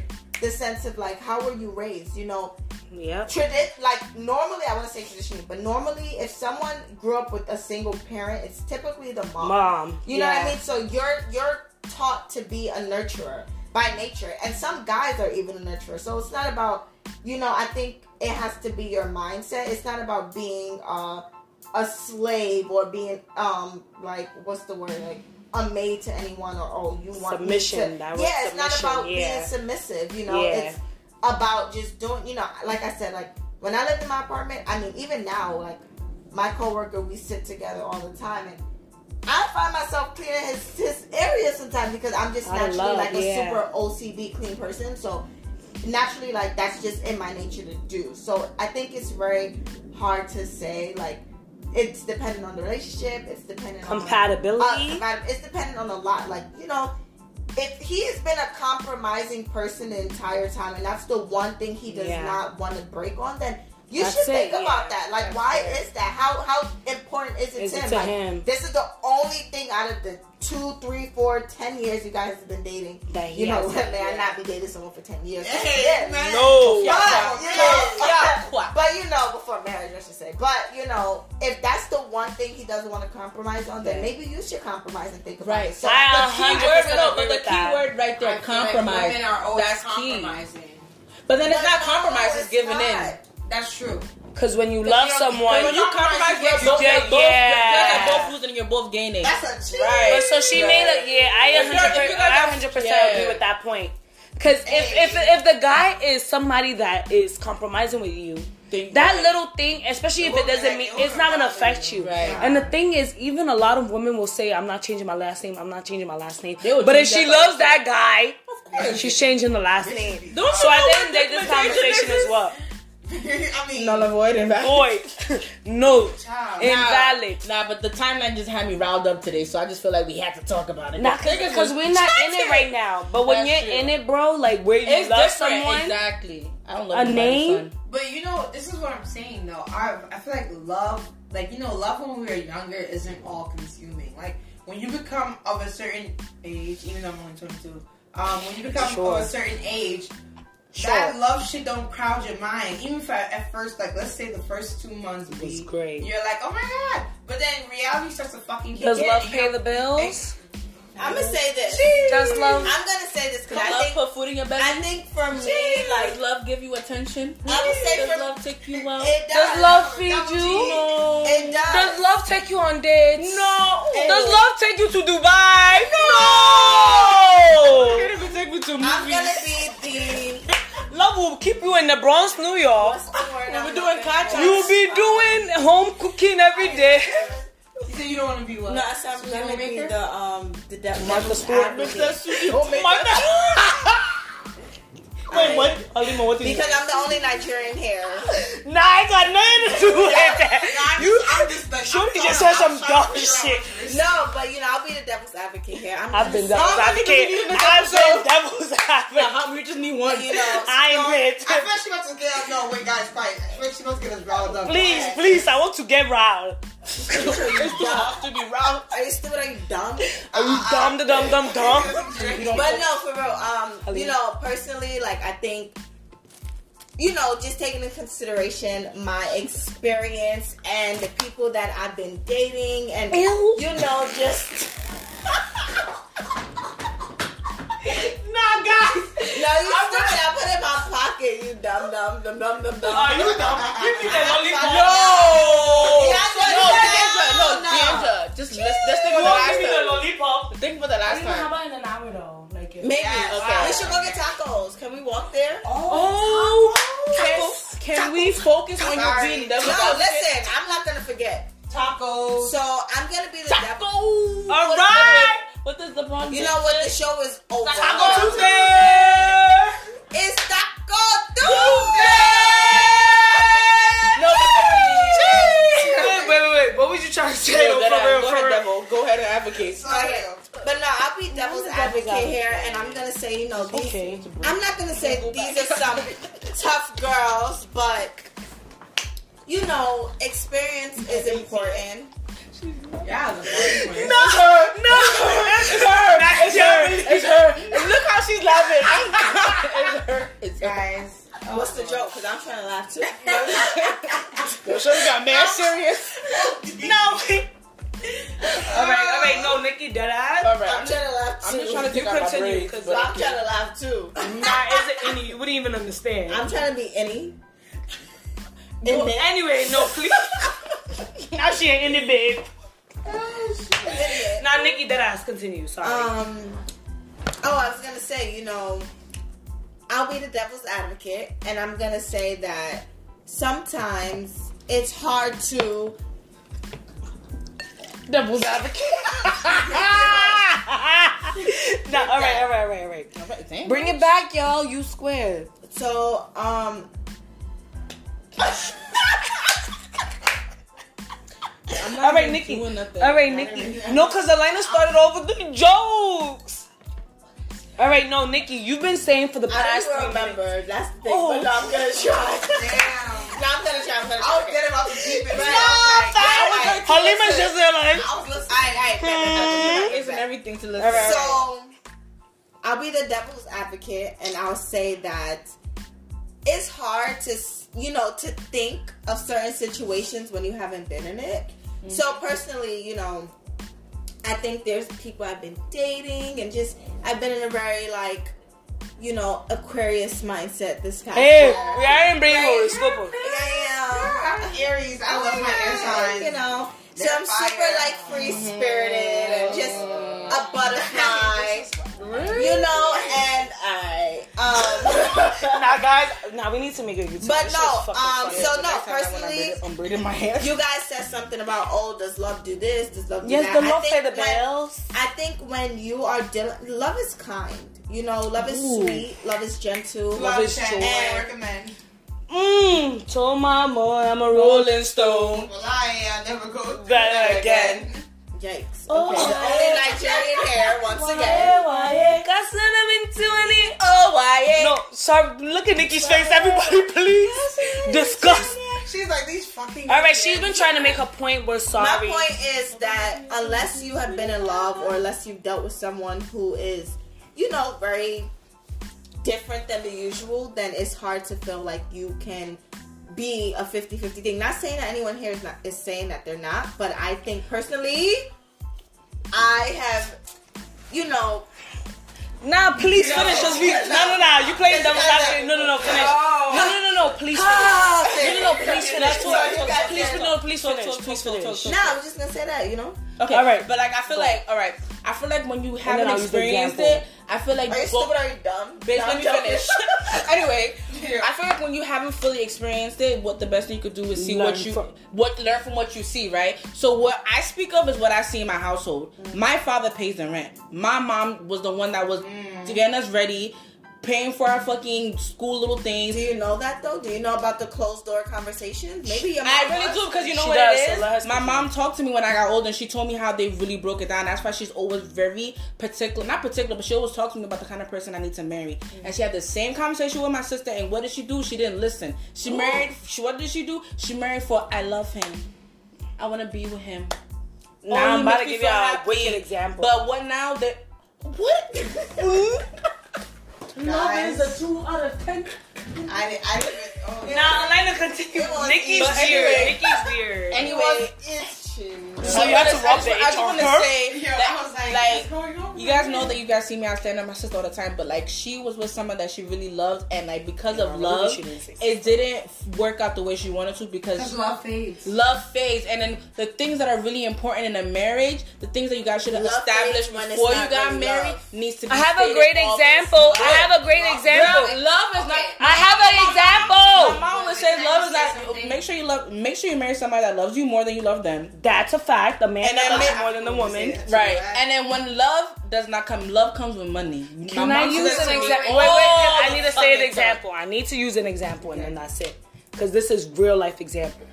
the sense of like, how were you raised? You know, Yeah. tradi- like normally I want to say traditionally, but normally if someone grew up with a single parent, it's typically the mom. Mom. You know yeah. what I mean? So you're you're taught to be a nurturer by nature, and some guys are even a nurturer. So it's not about you know. I think it has to be your mindset. It's not about being uh, a slave or being um like what's the word like a maid to anyone or oh you want Submission, to- that word yeah, it's not about yeah. being submissive. You know, Yeah. it's about just doing. You know, like I said, like when I lived in my apartment. I mean, even now, like my coworker, we sit together all the time and. I find myself cleaning his, his area sometimes because I'm just naturally love, like a yeah. super OCD clean person. So naturally, like that's just in my nature to do. So I think it's very hard to say. Like it's dependent on the relationship. It's dependent on Compatibility. uh, it's dependent on a lot. Like you know, if he has been a compromising person the entire time, and that's the one thing he does Yeah. not want to break on, then you That's should it, think yeah. about that. Like, That's why fair. is that? How how important is it Is to it to like, him? This is the only thing out of the two, three, four, ten years you guys have been dating. That he you know, has- may I not be dating someone for ten years? Hey, Yeah. man. No. But, Yeah. you know, Yeah. but you know, before marriage, I should say. But you know, if that's the one thing he doesn't want to compromise on, then Yeah. maybe you should compromise and think about Right. it. So, I The key 100% word, no, but the key that. word right there, I feel like compromise. women are always That's key. But then it's But not no, compromise; it's it's giving in. Not. That's true. Because when you love someone, when you compromise, you're you both, get- you're both, yeah. you guys are both losing and you're both gaining. That's a cheat. Right. But so she Right. made a yeah. I If you're- 100 if you guys I are- 100 percent yeah. agree with that point. Because if, if if the guy is somebody that is compromising with you, Think- that right. little thing, especially if it doesn't mean it's not gonna affect you. Right. And the thing is, even a lot of women will say, "I'm not changing my last name. I'm not changing my last name." But if she loves that guy, Of course. she's changing the last name. Don't So I at know the what end of the day, this conversation is? is what I mean, Null and void, invalid. void, no, Child. invalid. Nah, but the timeline just had me riled up today, so I just feel like we had to talk about it. Not Niggas because we're not in it right now. But when That's you're true. in it, bro, like where you It's love different. someone, Exactly. I don't love A name? But you know, this is what I'm saying though. I I feel like love, like you know, love when we were younger isn't all consuming. Like when you become of a certain age, even though I'm only 22, um, when you become Sure. of a certain age, Sure. that love shit don't crowd your mind. Even if at, at first, like let's say the first two months was be great. you're like, oh my god, but then reality starts to fucking Does in love pay the bills? I'm gonna say this. Does love? I'm gonna say this because Does I love think put food in your belly? I think for me, Does like love give you attention? I would say Does love take you out? it does. Does love feed you? No. It does. Does love take you on dates? No. Does love take you to Dubai? No. Can't take me to I'm gonna be the Love will keep you in the Bronx, New York. what's the word? I'm We're doing looking contracts. You'll be doing home cooking every day. You say you don't want to be what? No, I said I'm gonna be the um the de- Martha devil's Stewart. advocate. Wait, what? Halima, what did you because I'm the only Nigerian here. Nah, I got nothing to do with that. I'm You, just, I'm just like, Shorty just said some I'm dumb to figure out shit. No, but you know I'll be the devil's advocate here. I'm I've been devil's advocate. thinking we I've been devil's advocate. we just need one. You know, I ain't been. I bet she wants to get us. No, wait, guys, fight. I bet she wants to get us riled up. Please, please, I want to get riled. You have to be round. Are you stupid? Are you dumb? Are you dumb, the dumb, dumb, dumb? But no, for real. Um, you know, personally, like I think, you know, just taking into consideration my experience and the people that I've been dating, and Ew. you know, just Nah, guys. no, you stupid. I put it in my pocket. You dumb, dumb, dumb, dumb, dumb, dumb. Are you dumb? Give me the lollipop. No. Yeah, I No, know. Deandra, no, No. Deandra. Just let's, let's think You about the won't last give me the lollipop. Think about the last time. How about in an hour though? Like if- Maybe. Okay. We should go get tacos. Can we walk there? Oh, oh Can, can we focus on you Sorry. being No, devil's advocate? listen. I'm not gonna forget. Tacos. So I'm gonna be the devil. Taco. All What- right. What does LeBron You know what? The show is over. Taco Tuesday. It's God Tuesday! No, wait, wait, wait. What was you trying to say? No, for real, for real. Go ahead and advocate. Okay. But no, I'll be devil's advocate here, and I'm gonna say, you know, these, okay, I'm not gonna say go these are some tough girls, but you know, experience is important. First one. No, no, It's her. It's her. It's her. And look how she's laughing. it's her. It's. Guys. What's the joke? Because I'm trying to laugh too. Yo, Shorty got mad serious. no. all right, all right. No, Nikki, dead ass. All right. I'm trying to laugh too. I'm just trying to You continue, because I'm trying to laugh too. Nah, is it any? You wouldn't even understand. I'm trying to be any. Well, anyway, no, please. now she ain't in the bed. now, Nah, Nikki, that ass. Continue. Sorry. Um. Oh, I was gonna say, you know, I'll be the devil's advocate, and I'm gonna say that sometimes it's hard to. Devil's advocate. nah, all right, all right, all right, all right. Damn. Bring it back, y'all. You squared. So, um. I'm not All right, Nikki. All right, Nikki. No, because Elena started off with the jokes. All right, no, Nikki, you've been saying for the I past don't three minutes. remember. That's the thing. Oh. But no, I'm gonna try. Damn. no, I'm gonna try. I'm gonna I was try. getting about to deep it. No, right? fine. I was like, Halima's just there like, I was listening. Bet, It's and bet. everything to listen. All right. So, I'll be the devil's advocate, and I'll say that it's hard to, you know, to think of certain situations when you haven't been in it. Mm. So, personally, you know, I think there's people I've been dating, and just I've been in a very like, you know, Aquarius mindset this past hey, year. I ain't bringing Right. horoscope. Yeah, I'm Aries. I love my air signs. you know. So They're I'm super like free spirited and just a mm. butterfly, you know. And I, um, nah, guys, now we need to make a YouTube. But no, um, so no, Next time I wanna personally, I'm braiding my hair. you guys said something about oh, does love do this? Does love do yes, that? the I love think pay the when- bells. I think when you are dealing, love is kind. You know, love is Ooh. sweet. Love is gentle. Love is Ten, joy. I recommend. Mmm, told my boy I'm a rolling stone. Well, I I'll never go through That that again. again. Yikes. Oh. Okay, the only Nigerian hair once Why, again. why, cause I'm into any. Oh, why? No, sorry, look at Nikki's face, everybody, please. Disgust. She's like these fucking. All right, she's been trying to make a point. We're sorry. My point is that unless you have been in love or unless you've dealt with someone who is, you know, very different than the usual, then it's hard to feel like you can be a 50-50 thing. Not saying that anyone here is not is saying that they're not, but I think personally I have you know Nah, please finish. Cause we, no, no, no. You playing devil's advocate. No, no, no. Finish. No, no, no, no. Please finish. No, no, no. Please finish. Please finish. No, please finish. Please finish. No, I was just gonna say that, you know. Okay, All right. But like, I feel like, all right, I feel like when you haven't I'll use the experienced it, I feel like Are you go- stupid? Are you dumb? Bitch, No, let me finish. anyway, Yeah. I feel like when you haven't fully experienced it, what the best thing you could do is see Learn what you from- what learn from what you see, right? So what I speak of is what I see in my household. My father pays the rent. My mom was the one that was mm. getting us ready, paying for our fucking school little things. Do you know that though? Do you know about the closed door conversations? Maybe your mom I really does. do because you know She what does, it so is. let her My mom talked to me when I got older, and she told me how they really broke it down. That's why she's always very particular, not particular, but she always talks to me about the kind of person I need to marry. Mm-hmm. And she had the same conversation with my sister. And what did she do? She didn't listen. She married. She, what did she do? She married for I love him. I want to be with him. Now Oh, I'm about to give you a happy. wicked example. But what now? That what? Love guys, is a two out of ten. I didn't. I didn't. Oh, Nah, Elena, continue. It was Nikki's easy. weird. Anyway. it's weird. Anyway, So you have to rub the I just want to say Yo, that, I was like, like on? you guys know that you guys see me out standing up my sister all the time, but like she was with someone that she really loved, and like because Yeah, of love, didn't it didn't work out the way she wanted to because Because love fades. love fades, and then the things that are really important in a marriage, the things that you guys should have Love established fades when it's before you got really married love. needs to be. I have a great example. I have a great Girl, example. love is not. I have an example. My example. mom always Wait, says love is can I say not. Make sure you love. Make sure you marry somebody that loves you more than you love them. That's a fact. A man And that then loves more than the woman. Right. And then when love does not come, love comes with money. Can My I use an example? Wait, wait, wait. I need to say an fucking example. I need to use an example, and then that's it. Because this is real life example.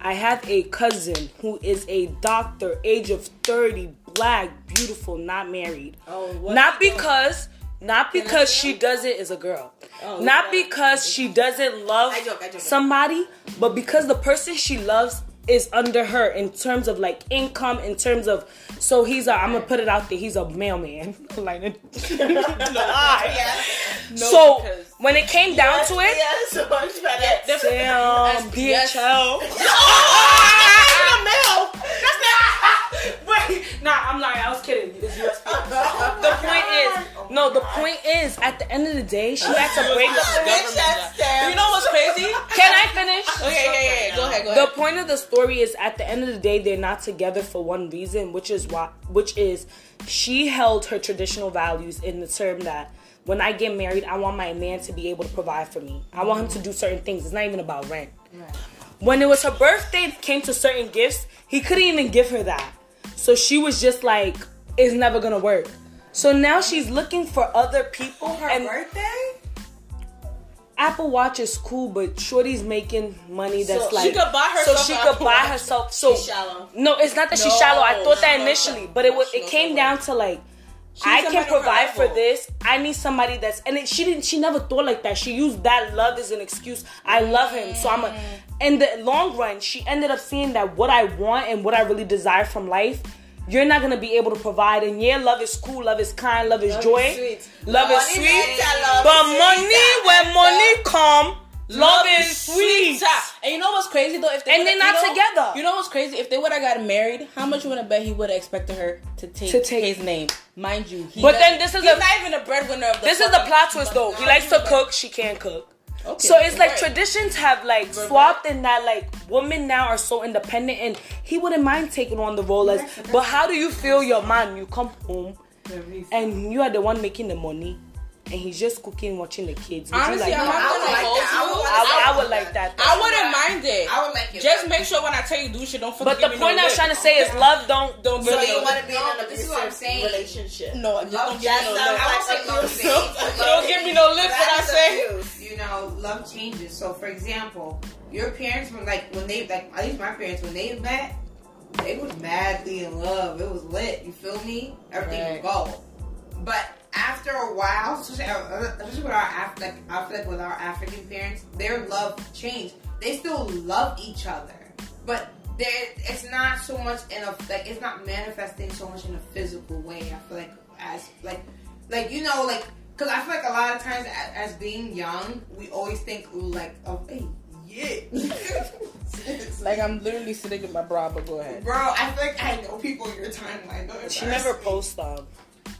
I have a cousin who is a doctor, age of 30, black, beautiful, not married. Oh, what not she doing? because not because she does it as a girl. Oh, not yeah. because she doesn't love I joke, I joke. somebody, but because the person she loves is under her in terms of like income, in terms of so he's a I'm gonna put it out there, he's a mailman. like no lie. so because- when it came down to it, Yes, so much better. damn Yes. DHL. Wait, nah, I'm lying. I was kidding. It's USPS. the point is, no, the point is, at the end of the day, she had to break up. Government job. You know what's crazy? Can I finish? Okay, yeah, yeah, yeah. Go ahead, go The point of the story is, at the end of the day, they're not together for one reason, which is why, which is, she held her traditional values in the term that when I get married, I want my man to be able to provide for me. I want him to do certain things. It's not even about rent. When it was her birthday, it came to certain gifts. He couldn't even give her that. So she was just like, it's never gonna work. So now she's looking for other people. Her and birthday? Apple Watch is cool, but Shorty's making money that's So like she could buy So herself she could Apple buy Watch. herself. So She's shallow. no, it's not that she's shallow. I thought that initially, no, but it was no, it came no. down to like I can provide for this. I need somebody that's and it, she didn't. She never thought like that. She used that love as an excuse. I love him, so I'm a. In the long run, she ended up seeing that what I want and what I really desire from life. You're not gonna be able to provide, and yeah, love is cool, love is kind, love is joy, sweet. love is sweet. love But sweet. money, when money come, love is sweet. And you know what's crazy though? If they And they're not you know, together. You know what's crazy? If they would have gotten married, how much you wanna bet he would have expected her to take, To take- his name? Mind you, he But then this is he's a- not even a breadwinner of the. This is the plot twist though. He likes to cook, she can't cook. Okay, So it's like right. traditions have like swapped in that like women now are so independent and he wouldn't mind taking on the role as but how do you feel your man you come home and you are the one making the money and he's just cooking watching the kids. Would Honestly, you like I'm that? I would like hold that. I would you. want- I, would- I would like that. I wouldn't mind it. I would like it. Just make sure when I tell you do shit, don't fucking But the point no I was trying to say is love don't Don't So give me you no want lip. to be in No, an this is what I'm abusive saying. relationship? No, just don't give me no lip. like like abuse. abuse. Don't give me no lip when I say. abuse. You know, love changes. So, for example, your parents were like when they like at least my parents when they met, they was madly in love. It was lit. You feel me? Everything Right. would go. But after a while, especially, uh, especially with our Af- like I feel like with our African parents, their love changed. They still love each other, but there it's not so much in a like it's not manifesting so much in a physical way. I feel like as like like you know like because I feel like a lot of times a- as being young, we always think like of hey yeah. Like I'm literally sitting in my bra, but go ahead. Bro, I feel like I know people in your timeline. Don't she never me. posts them.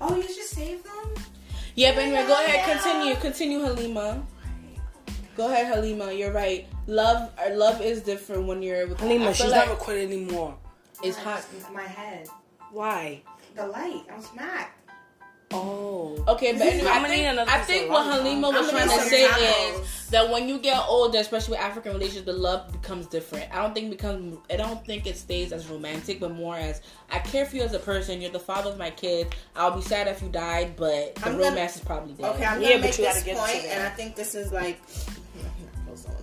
Oh, you should save them. Yeah, but anyway, go ahead, continue, continue, Halima. Go ahead, Halima. You're right. Love, or love is different when you're with. I Halima, feel she's like not recording anymore. It's hot. My head. Why? The light. I'm smacked. Oh. Okay, but anyway, I'm I gonna need think, another I think what lollipop. Halima was I'm trying gonna say some is that when you get older, especially with African relations, the love becomes different. I don't think it becomes. I don't think it stays as romantic, but more as I care for you as a person. You're the father of my kids. I'll be sad if you died, but the I'm gonna- romance is probably dead. Okay, I'm Yeah, gonna but make this point, to that. and I think this is like close on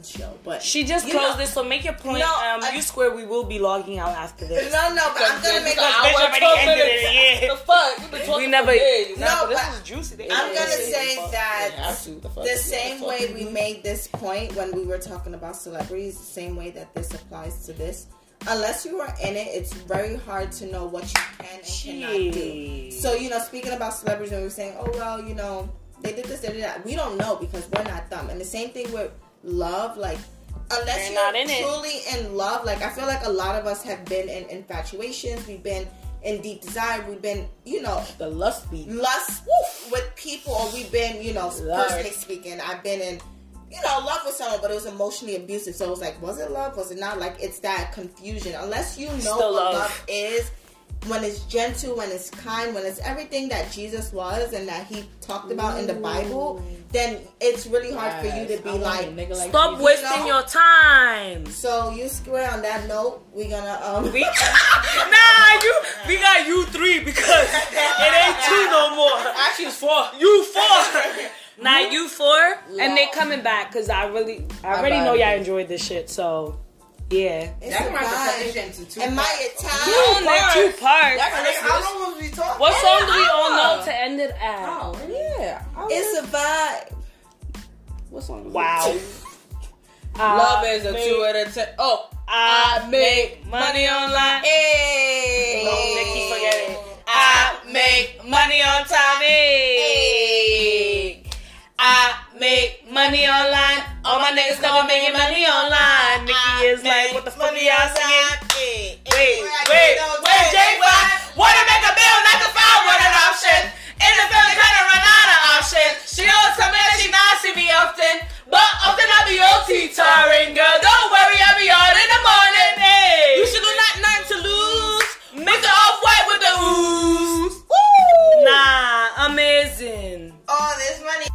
show, but She just closed know- this, so make your point. No, um, I- you square. We will be logging out after this. no, no, but I'm gonna make Because a I bitch went already ended it, yeah. The fuck? You've been talking We never. days. Nah, No, but this is juicy. They I'm gonna it. say You that have to. The, the same fuck? way we made this point when we were talking about celebrities, the same way that this applies to this. Unless you are in it, it's very hard to know what you can and cannot do. So, you know, speaking about celebrities, and we were saying, oh, well, you know, they did this, they did that, we don't know because we're not them. And the same thing with love, like, unless you're not in it. truly in love, like, I feel like a lot of us have been in infatuations, we've been in deep desire, we've been, you know, The lust beat. lust with people, or we've been, you know, personally speaking, I've been in, you know, love with someone, but it was emotionally abusive. So it was like, was it love? Was it not? Like, it's that confusion. Unless you know Still what love. love. is, when it's gentle, when it's kind, when it's everything that Jesus was and that he talked about in the Bible, then it's really hard for you to be like, like Stop Jesus. wasting know? your time. so you square on that note, we're gonna, um, We, nah, you. We got you three because it ain't two no more. Actually, it's four. You four. Nah, you four, and they coming back because I really, I already know y'all enjoyed this shit. So Yeah. It's That a might have vibe. to into two. And my parts. Italian. Two, like two parts. Y'all can listen to How long was we talking? What song do we all know to end it at? Oh, yeah. It's a vibe. what song? is Wow. it? Love is a two Make- at a ten. Oh, I make money online. Hey. Don't Nikki forget it. I make money on time. Hey. I make money online. All my niggas know I'm making money online. Nikki is like, what the fuck are y'all saying? Wait, wait, wait, wait, J5. Wanna make a bill, not to find what an option. In the family, kinda run out of options. She always come in and she not see me often. But often I be OT tiring, girl. Don't worry, I be on in the morning. Hey. You should do not nothing to lose. Make it off white with the ooze. Woo. Nah, amazing. All this money.